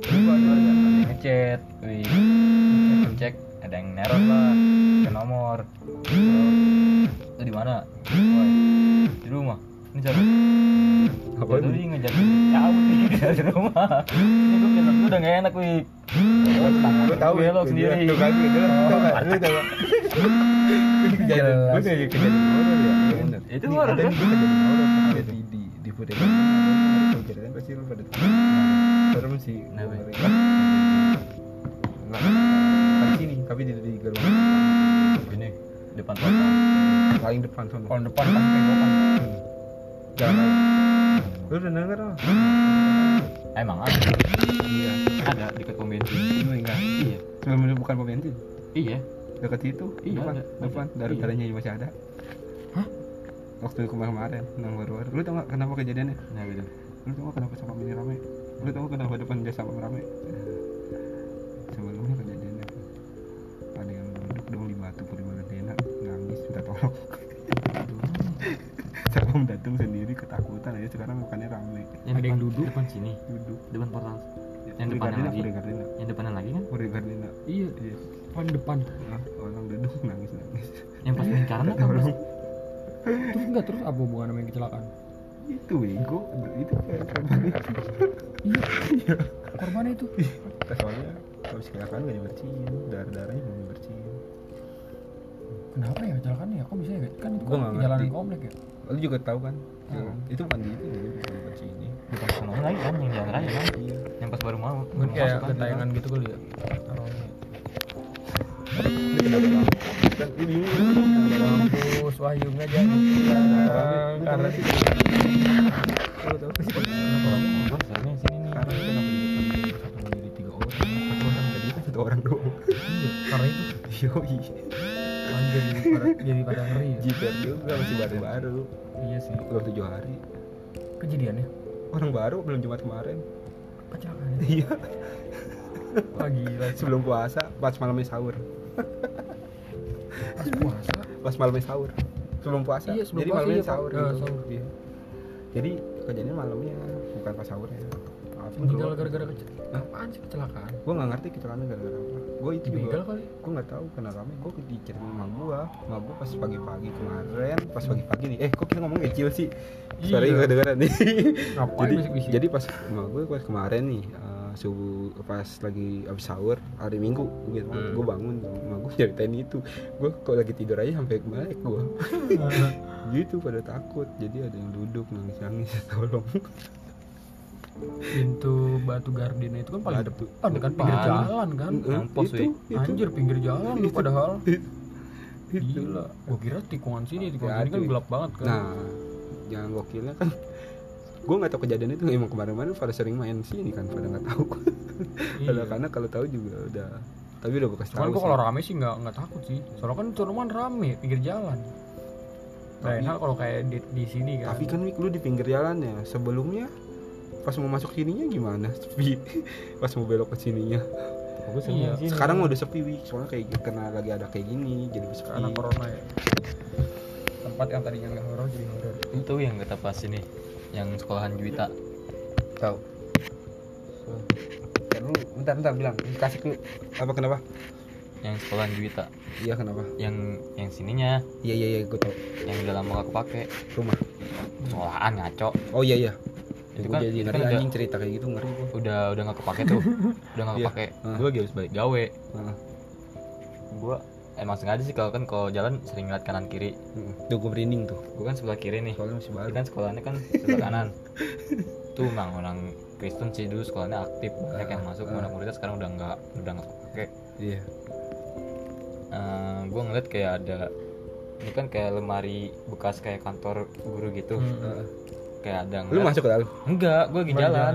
Ada yang ngechat. Wih. Ngecek. Ada yang neror lah. Ke nomor. Itu di mana? Di rumah. Ini siapa? Apa ini? ngejar cabut nih. Dari rumah. Ini gue udah gak enak wih Gue tahu belok sendiri Tuh kan gue jelas tau gak? Lu tahu. Kejadian gue kayak kejadian horor ya. Bener. Itu horor, kan? gue kejadian horor ada di di di kejadian pasti lu pada. Serem sih. Kenapa? Kan sini, tapi di di gerbang ini depan kota paling depan. Kalau depan kan tenggokan. Jalan Lu udah denger loh? emang ada Iya. ada dekat pom bensin enggak? iya Sebelum lu bukan pom bensin. iya Dekat situ, Iya, depan, ada. depan, dari Iya. darahnya masih ada. Hah? Waktu kemarin-kemarin, yang baru-baru. Lu tau gak kenapa kejadiannya? nah gitu Lu tau gak kenapa sama ini rame? Lu tau gak kenapa depan jasa rame? Sama datang sendiri ketakutan aja sekarang bukannya rame yang Ada yang depan- duduk. depan sini duduk. depan portal Yang Puri depannya lagi. Gardena, yang depannya lagi kan Puri Gardena. Iya. Iya. Paling depan. Nah, orang duduk nangis nangis. yang pas lingkaran kan pas Terus enggak terus apa hubungan sama yang kecelakaan? Itu bego, itu kayak korban itu. Iya. Korbannya itu. Soalnya habis kecelakaan gak dibersihin, darah darahnya belum dibersihin. Kenapa ya kecelakaannya ya? Kok bisa ya? Kan itu Gua kan jalanan komplek ya. Lu juga tahu kan? Hmm. Itu bukan di itu, bukan dibersihin. depan sana lagi kan yang jalan raya kan Iya. yang pas baru mau baru kayak masuk kan ketayangan gitu kali ya. Kan ini Wahyu nggak jadi karena Tahu tahu. Gua soalnya sini nih Sekarang kenapa tiga orang? Satu orang tadi kan satu orang doang. iya karena itu Yoi. Jadi pada jadi pada ngeri ya. Jiper juga masih baru-baru. Iya sih. Belum tujuh hari. Kejadiannya Orang baru belum Jumat kemarin. kecelakaannya. Iya. Wah gila. Sebelum puasa, pas malamnya sahur. Pas puasa. Pas malamnya sahur. Sebelum puasa. Iya, sebelum Jadi puasa, malamnya iya, sahur. Gitu. sahur. Iya. Jadi kejadiannya malamnya, bukan pas sahurnya. Meninggal gara-gara kecil. Apaan sih kecelakaan? gue nggak ngerti kecelakaan gara-gara apa. Gue itu juga kali. gue nggak tahu kenapa gue diceritain sama gue sama gue pas pagi-pagi kemarin pas pagi-pagi nih. Eh kok kita ngomong kecil sih? Iya. suaranya nggak kedengeran nih. Jadi jadi pas gue pas kemarin nih eh, subuh pas lagi abis sahur hari minggu gitu Hmm. gue bangun sama gue ceritain itu. Gue kalau lagi tidur aja sampai melek gue gitu pada takut. Jadi ada yang duduk nangis nangis tolong pintu batu gardena itu kan paling Batu. depan kan pinggir jalan. kan. Eh, Mampus, itu, itu, anjir pinggir jalan lu padahal. Itu. gila. Gua kira tikungan sini tikungan Ya, sini kan gelap banget kan. Nah, yang gokilnya kan. Gue nggak tahu kejadian itu emang kemarin-kemarin pada sering main sini kan pada nggak tahu. Iya. Padahal karena kalau tahu juga udah tapi udah gue kasih cuman tahu gua sih. kalau rame sih nggak nggak takut sih. Soalnya kan cuman rame pinggir jalan. Tapi- Lain hal kalau kayak di, di sini kan. Tapi kan Wik lu di pinggir jalan ya sebelumnya pas mau masuk sininya gimana? Sepi. Pas mau belok ke sininya. Iya. sini. sekarang udah sepi Wik soalnya kayak gitu, karena lagi ada kayak gini jadi sepi karena corona ya. Tempat yang tadinya nggak horor jadi horor. Itu yang kata pas ini yang sekolahan Juwita. Tahu. Dulu, bentar bentar bilang. Kasih dulu apa kenapa? Yang sekolahan Juwita. Iya kenapa? Yang yang sininya. Iya iya iya gue tahu. Yang udah lama gak kepake. Rumah. Sekolahan ngaco. Oh iya iya itu gue kan, jadi itu ngeri kan anjing cerita kayak gitu ngeri gue udah udah gak kepake tuh. Udah gak Iya. kepake. Ah. gue lagi habis balik gawe. Heeh. gue emang sengaja sih kalau kan kalau jalan sering ngeliat kanan kiri. Tuh gue merinding tuh. Gue kan sebelah kiri nih. Soalnya masih baru. Kan sekolahnya kan sebelah kanan. Tuh emang orang Kristen sih dulu sekolahnya aktif. Banyak yang masuk Ah. anak muridnya sekarang udah nggak udah nggak pakai iya. Gue ngeliat kayak ada ini kan kayak lemari bekas kayak kantor guru gitu. Hmm. Kayak ada lu masuk ke dalam? Enggak gue lagi jalan. jalan.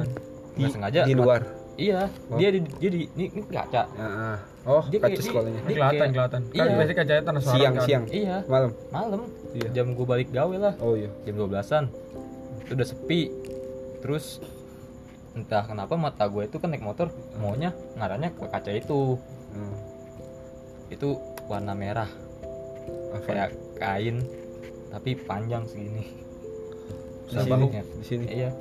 nggak sengaja. di luar? Iya Oh. dia di dia di ini, ini kaca. Heeh. oh Dia kaca di- sekolahnya. Dia kelihatan kayak- kelihatan. Kan iya. biasanya kacanya transparan siang kan. siang. Iya. Malam. Malam. Iya. jam gue balik gawe lah. Oh iya. Jam 12-an itu udah sepi. Terus entah kenapa mata gue itu kan naik motor. Maunya ngarahnya ke kaca itu. Hmm. itu warna merah. Kayak kain tapi panjang segini di Sama sini bahu. di sini. Iya.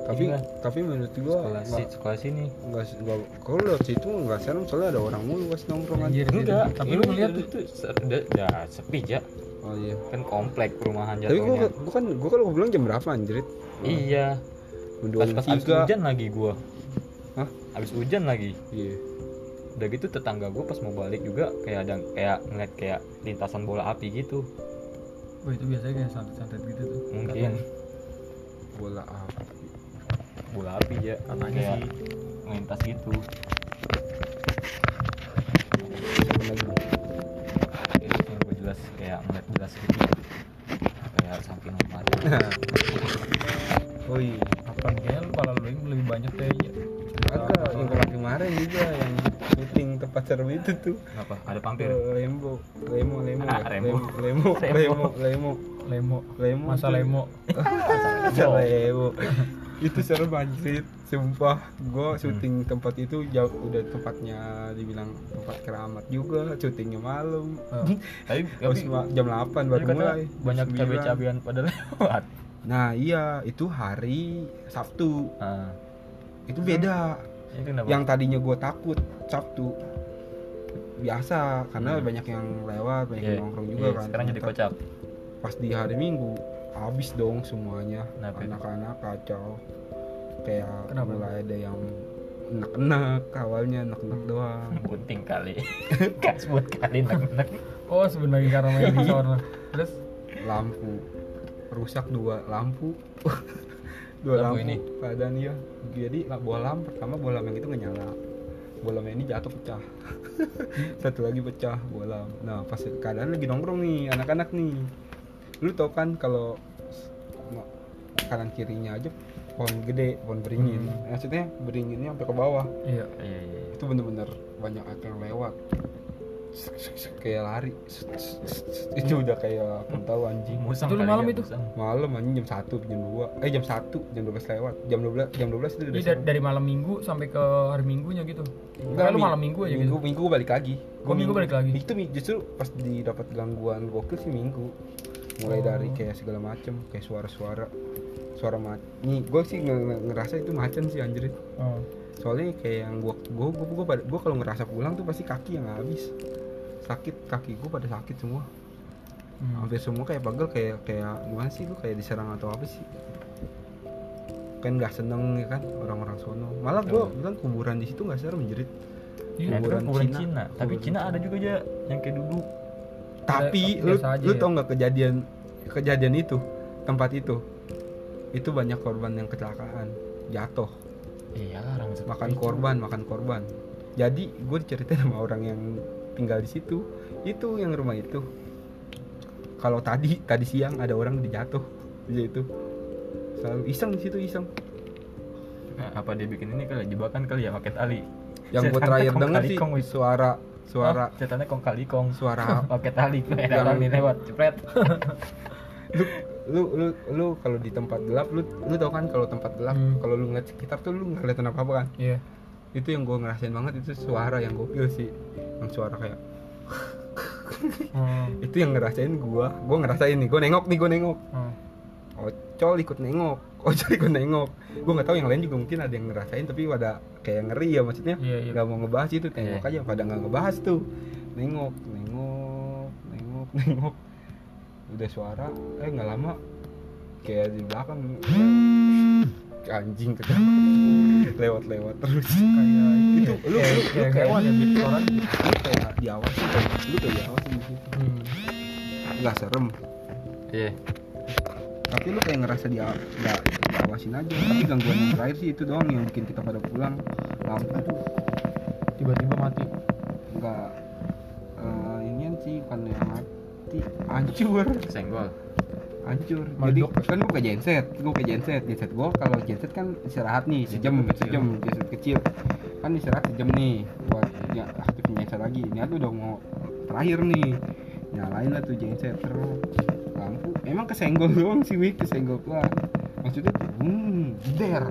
Tapi Iya. tapi menurut gua sekolah si sekolah sini. nggak nggak kalau lewat situ nggak serem soalnya ada orang mulu pas nongkrong Anjir. aja. enggak. Tapi lu ngeliat itu udah udah sepi ya oh iya. Kan komplek perumahan tapi gua jatuhnya. gua kan gua kalau bilang jam berapa anjrit? Iya. Pas pas abis hujan lagi gua. Hah? abis hujan lagi. Iya. Udah gitu tetangga gue pas mau balik juga kayak ada kayak ngeliat kayak lintasan bola api gitu. Wah, itu biasanya kayak santet-santet gitu tuh. Mungkin bola apa? Bola api ya Katanya. Kayak sih. ngelintas gitu. Siapa lagi yang gue jelas kayak ngeliat jelas gitu. Kayak samping lemari oh iya apa nih kayaknya lu pala lu lebih banyak kayaknya ada yang kemarin juga yang syuting tempat serem itu tuh. Apa? Ada pampir Lembo. Lemo Lemo Ah, ya? Lemo Lemo Lemo Lemo lemo. Lemo masa lemo. Masa Lemo itu serem anjir sumpah gua syuting tempat itu jauh udah tempatnya dibilang tempat keramat juga syutingnya malam. Tapi Terus tapi ma- jam 8 tapi baru mulai banyak Sembilan. cabai-cabean pada lewat. Nah iya itu hari Sabtu. Ah itu beda. Itu kenapa? Yang tadinya gue takut Sabtu. Biasa karena Hmm. banyak yang lewat banyak Iya, yang nongkrong juga iya, kan. sekarang jadi kocak. pas di hari Minggu habis dong semuanya. Anak-anak kacau. Kayak Kenapa? mulai ada yang enak-enak awalnya enak-enak doang. Bunting kali. Gak sebut kali nek-nek oh sebenarnya karena main di sana. Terus? Lampu. Rusak dua lampu dua Lampu lampu, ini? keadaan iya jadi lah, bolam pertama bolam yang itu nggak nyala. Bolam yang ini jatuh pecah. Satu lagi pecah bolam. Nah pas keadaan lagi nongkrong nih anak-anak nih. Lu tau kan kalau kanan kirinya aja pohon gede pohon beringin. Hmm. maksudnya beringinnya sampai ke bawah. Iya. Iya iya iya. itu bener-bener banyak yang lewat kayak lari. Itu udah kayak aku tahu anjing. Musang Itu lu kali malam ya, itu? malam anjing jam 1 jam 2 eh jam 1 jam 12 lewat. Jam 12 jam 12 itu udah Jadi dari, dari malam minggu sampai ke hari minggunya gitu? Enggak, lu malam minggu aja minggu, gitu minggu balik lagi. Oh, minggu balik lagi? itu justru pas didapat gangguan gokil sih minggu. Mulai Oh. dari kayak segala macem kayak suara-suara. Suara mat nih gue sih nge- nge- ngerasa itu macan sih anjir. Oh. Soalnya kayak yang gua gua gua gua, pada- gua kalau ngerasa pulang tuh pasti kaki yang habis sakit kaki gua pada sakit semua Hmm. hampir semua kayak pegel kayak kayak gimana sih gua kayak diserang atau apa sih kan nggak seneng ya kan orang-orang sono malah gua bilang kuburan di situ nggak serem jerit Iya, Nah, itu kan Kuburan kuburan Cina. Cina. Tapi Kuburan Cina Cina. ada juga aja yang kayak duduk. tapi lu aja lu ya. tau nggak kejadian kejadian itu tempat itu itu banyak korban yang kecelakaan jatuh Iya, orang seperti makan itu. korban makan korban jadi gue diceritain sama orang yang tinggal di situ itu yang rumah itu kalau tadi tadi siang ada orang dijatuh di situ selalu iseng di situ iseng Nah, apa dia bikin ini kali jebakan kali ya pakai tali. yang gue terakhir denger sih kong, suara suara Oh, setannya kong kali kong. suara pakai tali kayak Yang- orang nih lewat jepret. lu lu lu, lu kalau di tempat gelap lu lu tau kan kalau tempat gelap Hmm. kalau lu ngeliat sekitar tuh lu nggak kelihatan apa apa kan Iya. itu yang gue ngerasain banget itu suara yang gokil sih yang suara kayak Oh. itu yang ngerasain gue gue ngerasain nih gue nengok nih gue nengok Oh. Ocol ikut nengok Ocol ikut nengok gue nggak tahu yang lain juga mungkin ada yang ngerasain tapi pada kayak ngeri ya maksudnya Iya, iya. nggak mau ngebahas itu tengok Iya. aja pada nggak ngebahas tuh nengok nengok nengok nengok udah suara. Eh nggak lama. Kayak di belakang. Anjing kejam lewat lewat terus. Kayak itu lu kayak, lu, lu kayak kayak hewan ya gitu. orang. lu kayak diawasin lu kayak diawasin di situ Hmm. nggak serem. Iya. tapi lu kayak ngerasa dia nggak diawasin aja. Tapi gangguan yang terakhir sih itu doang yang bikin kita pada pulang. Lampu. Tuh Tiba-tiba mati. nggak eh inian sih bukan yang mati hancur. Senggol. hancur. Jadi kan gue ke genset. Gue ke genset. Genset gue kalau genset kan istirahat nih sejam sejam. Genset kecil. Kan istirahat sejam nih buat ya, aktifin genset lagi. Ini tuh udah mau terakhir nih. Nyalain lah tuh genset terus. Lampu. Emang kesenggol doang sih wih kesenggol pelan maksudnya tuh hmm der.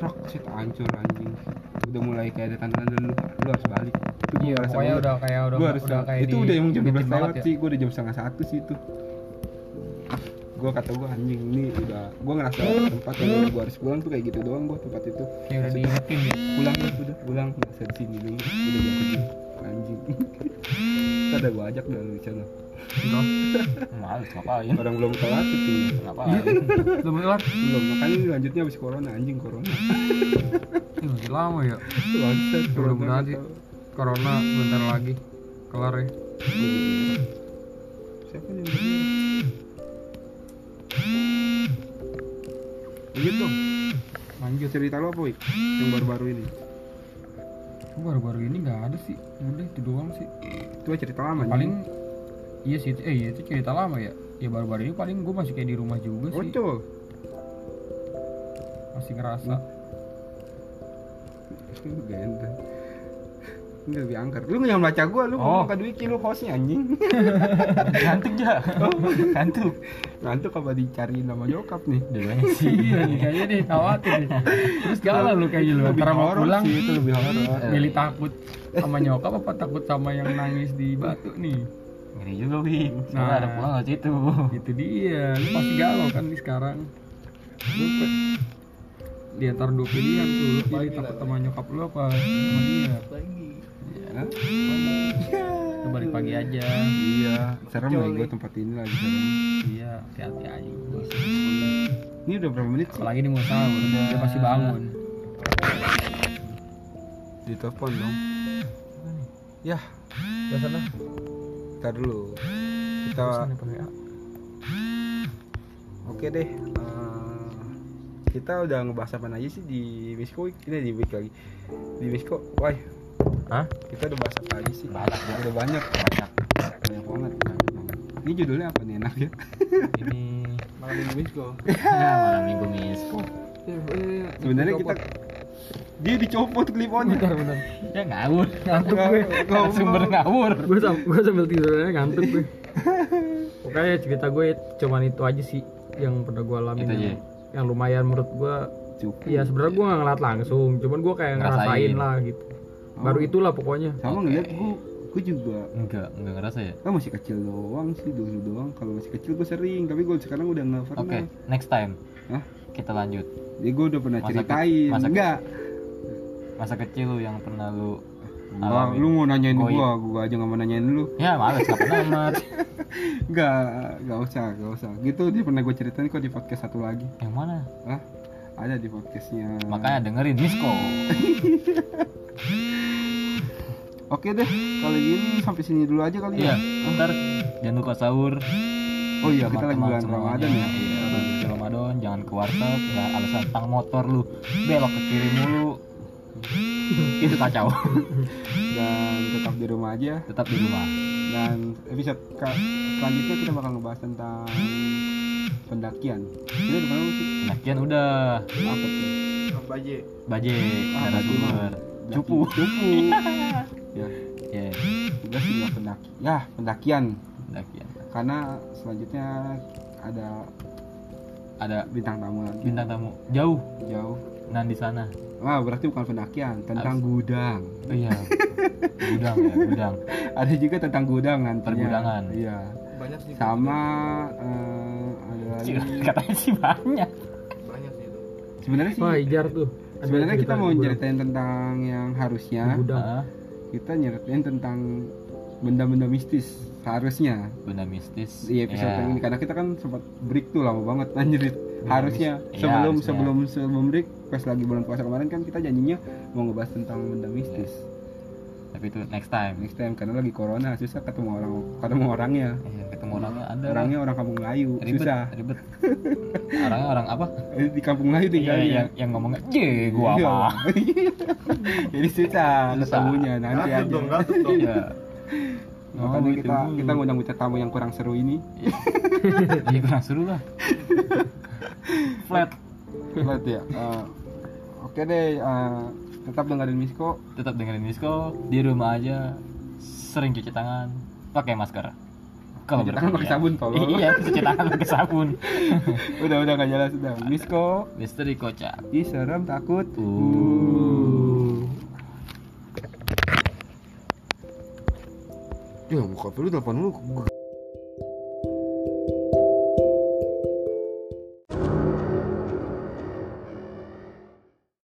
Truk shit hancur anjing udah mulai kayak ada tanda-tanda lu lu harus balik. Itu gua Iya, ngerasa pokoknya udah kayak udah Gua harus udah kayak itu udah emang jam bikin 12 lewat ya. sih gua udah jam setengah satu sih itu. Gua kata gua anjing ini udah gua ngerasa tempat yang gua harus pulang tuh kayak gitu doang gua tempat itu. Kayak udah diingetin ya. pulang lah udah pulang. Nggak usah di sini dulu udah jam anjing. Ada gua ajak dah lu di sana males ngapain orang belum kelar syuting ngapain Belum kelar. belum makanya ini lanjutnya habis corona anjing corona masih lama ya. Sih. nggak tahu. Corona bentar lagi kelar ya. siapa nih yang? Lanjut dong lanjut cerita lo apa yang baru-baru ini Baru-baru ini nggak ada sih. Udah itu doang sih. itu cerita lama paling iya sih itu- eh iya itu cerita lama ya. Ya baru-baru ini paling gue masih kayak di rumah juga sih. Ocol Masih ngerasa. Ganteng Enggak lebih angker. Lu jangan baca gua, lu Oh. ngomong ke Dwiki, lu hostnya anjing. Ngantuk ya ngantuk. Ngantuk apa dicari nama nyokap nih? Dulunya sih? Iya nih kayaknya nih khawatir nih. Terus galau lu kayaknya lu Lebih antara mau pulang. sih, itu lebih horor. Milih takut sama nyokap apa takut sama yang nangis di batu nih ngeri juga wih Nah. ada pulang nggak situ itu? Dia. Lu pasti galau kan nih sekarang. Lu pe- di antara dua pilihan tuh lu pilih takut sama nyokap lu apa sama dia? Lagi. Hah? lu balik pagi aja. Iya, serem ya gue tempat ini lagi serem. Iya hati-hati aja. Ini udah berapa menit? Sih? apalagi nih mau sahur dia pasti bangun. Di telepon dong Ya, ke sana ntar dulu Kita, oke deh Eh, Kita udah ngebahas apa aja sih di Misko Ini di week lagi Di Misko, wah Hah? Kita udah bahas apa aja sih? Banyak, ya. Udah banyak banyak Banyak banget banyak banget. Ini judulnya apa nih enak ya? ini malam minggu misko ya malam minggu misko Sebenarnya kita dia dicopot clip onnya. bentar bentar ya ngawur ngantuk gue Ngomong. sumber ngawur gue sam gue sambil tidurnya ngantuk gue pokoknya cerita gue cuman itu aja sih yang pernah gue aja. yang, yang lumayan menurut gue Cukup. ya sebenarnya gue nggak ngeliat langsung cuman gue kayak Ngerasain. ngerasain lah gitu baru Oh. itulah pokoknya Sama Oke. ngeliat gua, gua juga enggak enggak ngerasa ya kan masih kecil doang sih dulu doang. Kalau masih kecil gua sering, tapi gua sekarang udah nggak oke pernah. next time Hah? Kita lanjut Jadi gua udah pernah Masa ke- ceritain. masa ke- Enggak. masa kecil lu yang pernah lu Enggak, lu mau nanyain Goib. gua, gua aja nggak mau nanyain lu. ya males kapan amat Enggak, enggak usah, enggak usah. Gitu dia pernah gua ceritain kok di podcast satu lagi. yang mana Hah? Ada di podcastnya. makanya dengerin misko Oke deh, kali ini sampai sini dulu aja kali iya ya. ntar jangan lupa sahur Oh iya, kita lagi bulan. Ramadan ya. Iya, Ramadan, jangan ke warteg, ya alasan tang motor lu belok ke kiri mulu. Itu kacau. Dan tetap di rumah aja. Tetap di rumah. Dan episode selanjutnya kita bakal ngebahas tentang pendakian. Kita di mana sih? Pendakian udah, Apa tuh? Baje baje, Ah, ada baje. sumber. Daki- Cupu. Cupu. ya, Ya, udah sih nggak pendaki. Ya, pendakian. pendakian. Karena selanjutnya ada Ada bintang tamu lagi bintang tamu jauh jauh. nan di sana. Wah, berarti bukan pendakian, tentang gudang. Oh iya. gudang ya, gudang. Ada juga tentang gudang nantinya. Pergudangan. Iya. banyak sih Sama eh, ada lagi. Katanya sih banyak. banyak sih itu Sebenarnya sih wah ijar tuh sebenarnya kita mau ceritain tentang yang harusnya gudang kita nyeritain tentang benda-benda mistis seharusnya benda mistis. di episode Ya. yang ini karena kita kan sempat break tuh lama banget anjir harusnya iya, sebelum harusnya. sebelum sebelum break pas lagi bulan puasa kemarin kan kita janjinya mau ngebahas tentang benda mistis Tapi itu next time. next time karena lagi corona susah ketemu orang ketemu orangnya Iya, ketemu orangnya ada. orangnya orang kampung Melayu ribet, susah ribet. Orangnya orang apa? Eh, di kampung Melayu Iya, tinggalnya yang, yang ngomongnya, "Je, gua Iya. apa?" jadi susah ketemunya nanti aja dong Makanya Oh, kita itu. kita ngundang bintang tamu yang kurang seru ini Iya, kurang seru lah. Flat. Flat ya. Eh, Oke deh. eh, tetap dengerin Misko tetap dengerin Misko di rumah aja sering cuci tangan pakai masker kalau Cuci tangan pakai sabun, tolol. iya cuci tangan pakai sabun udah udah gak jelas udah Misko misteri kocak ih serem takut Uh. Ya buka lu telepon lu gue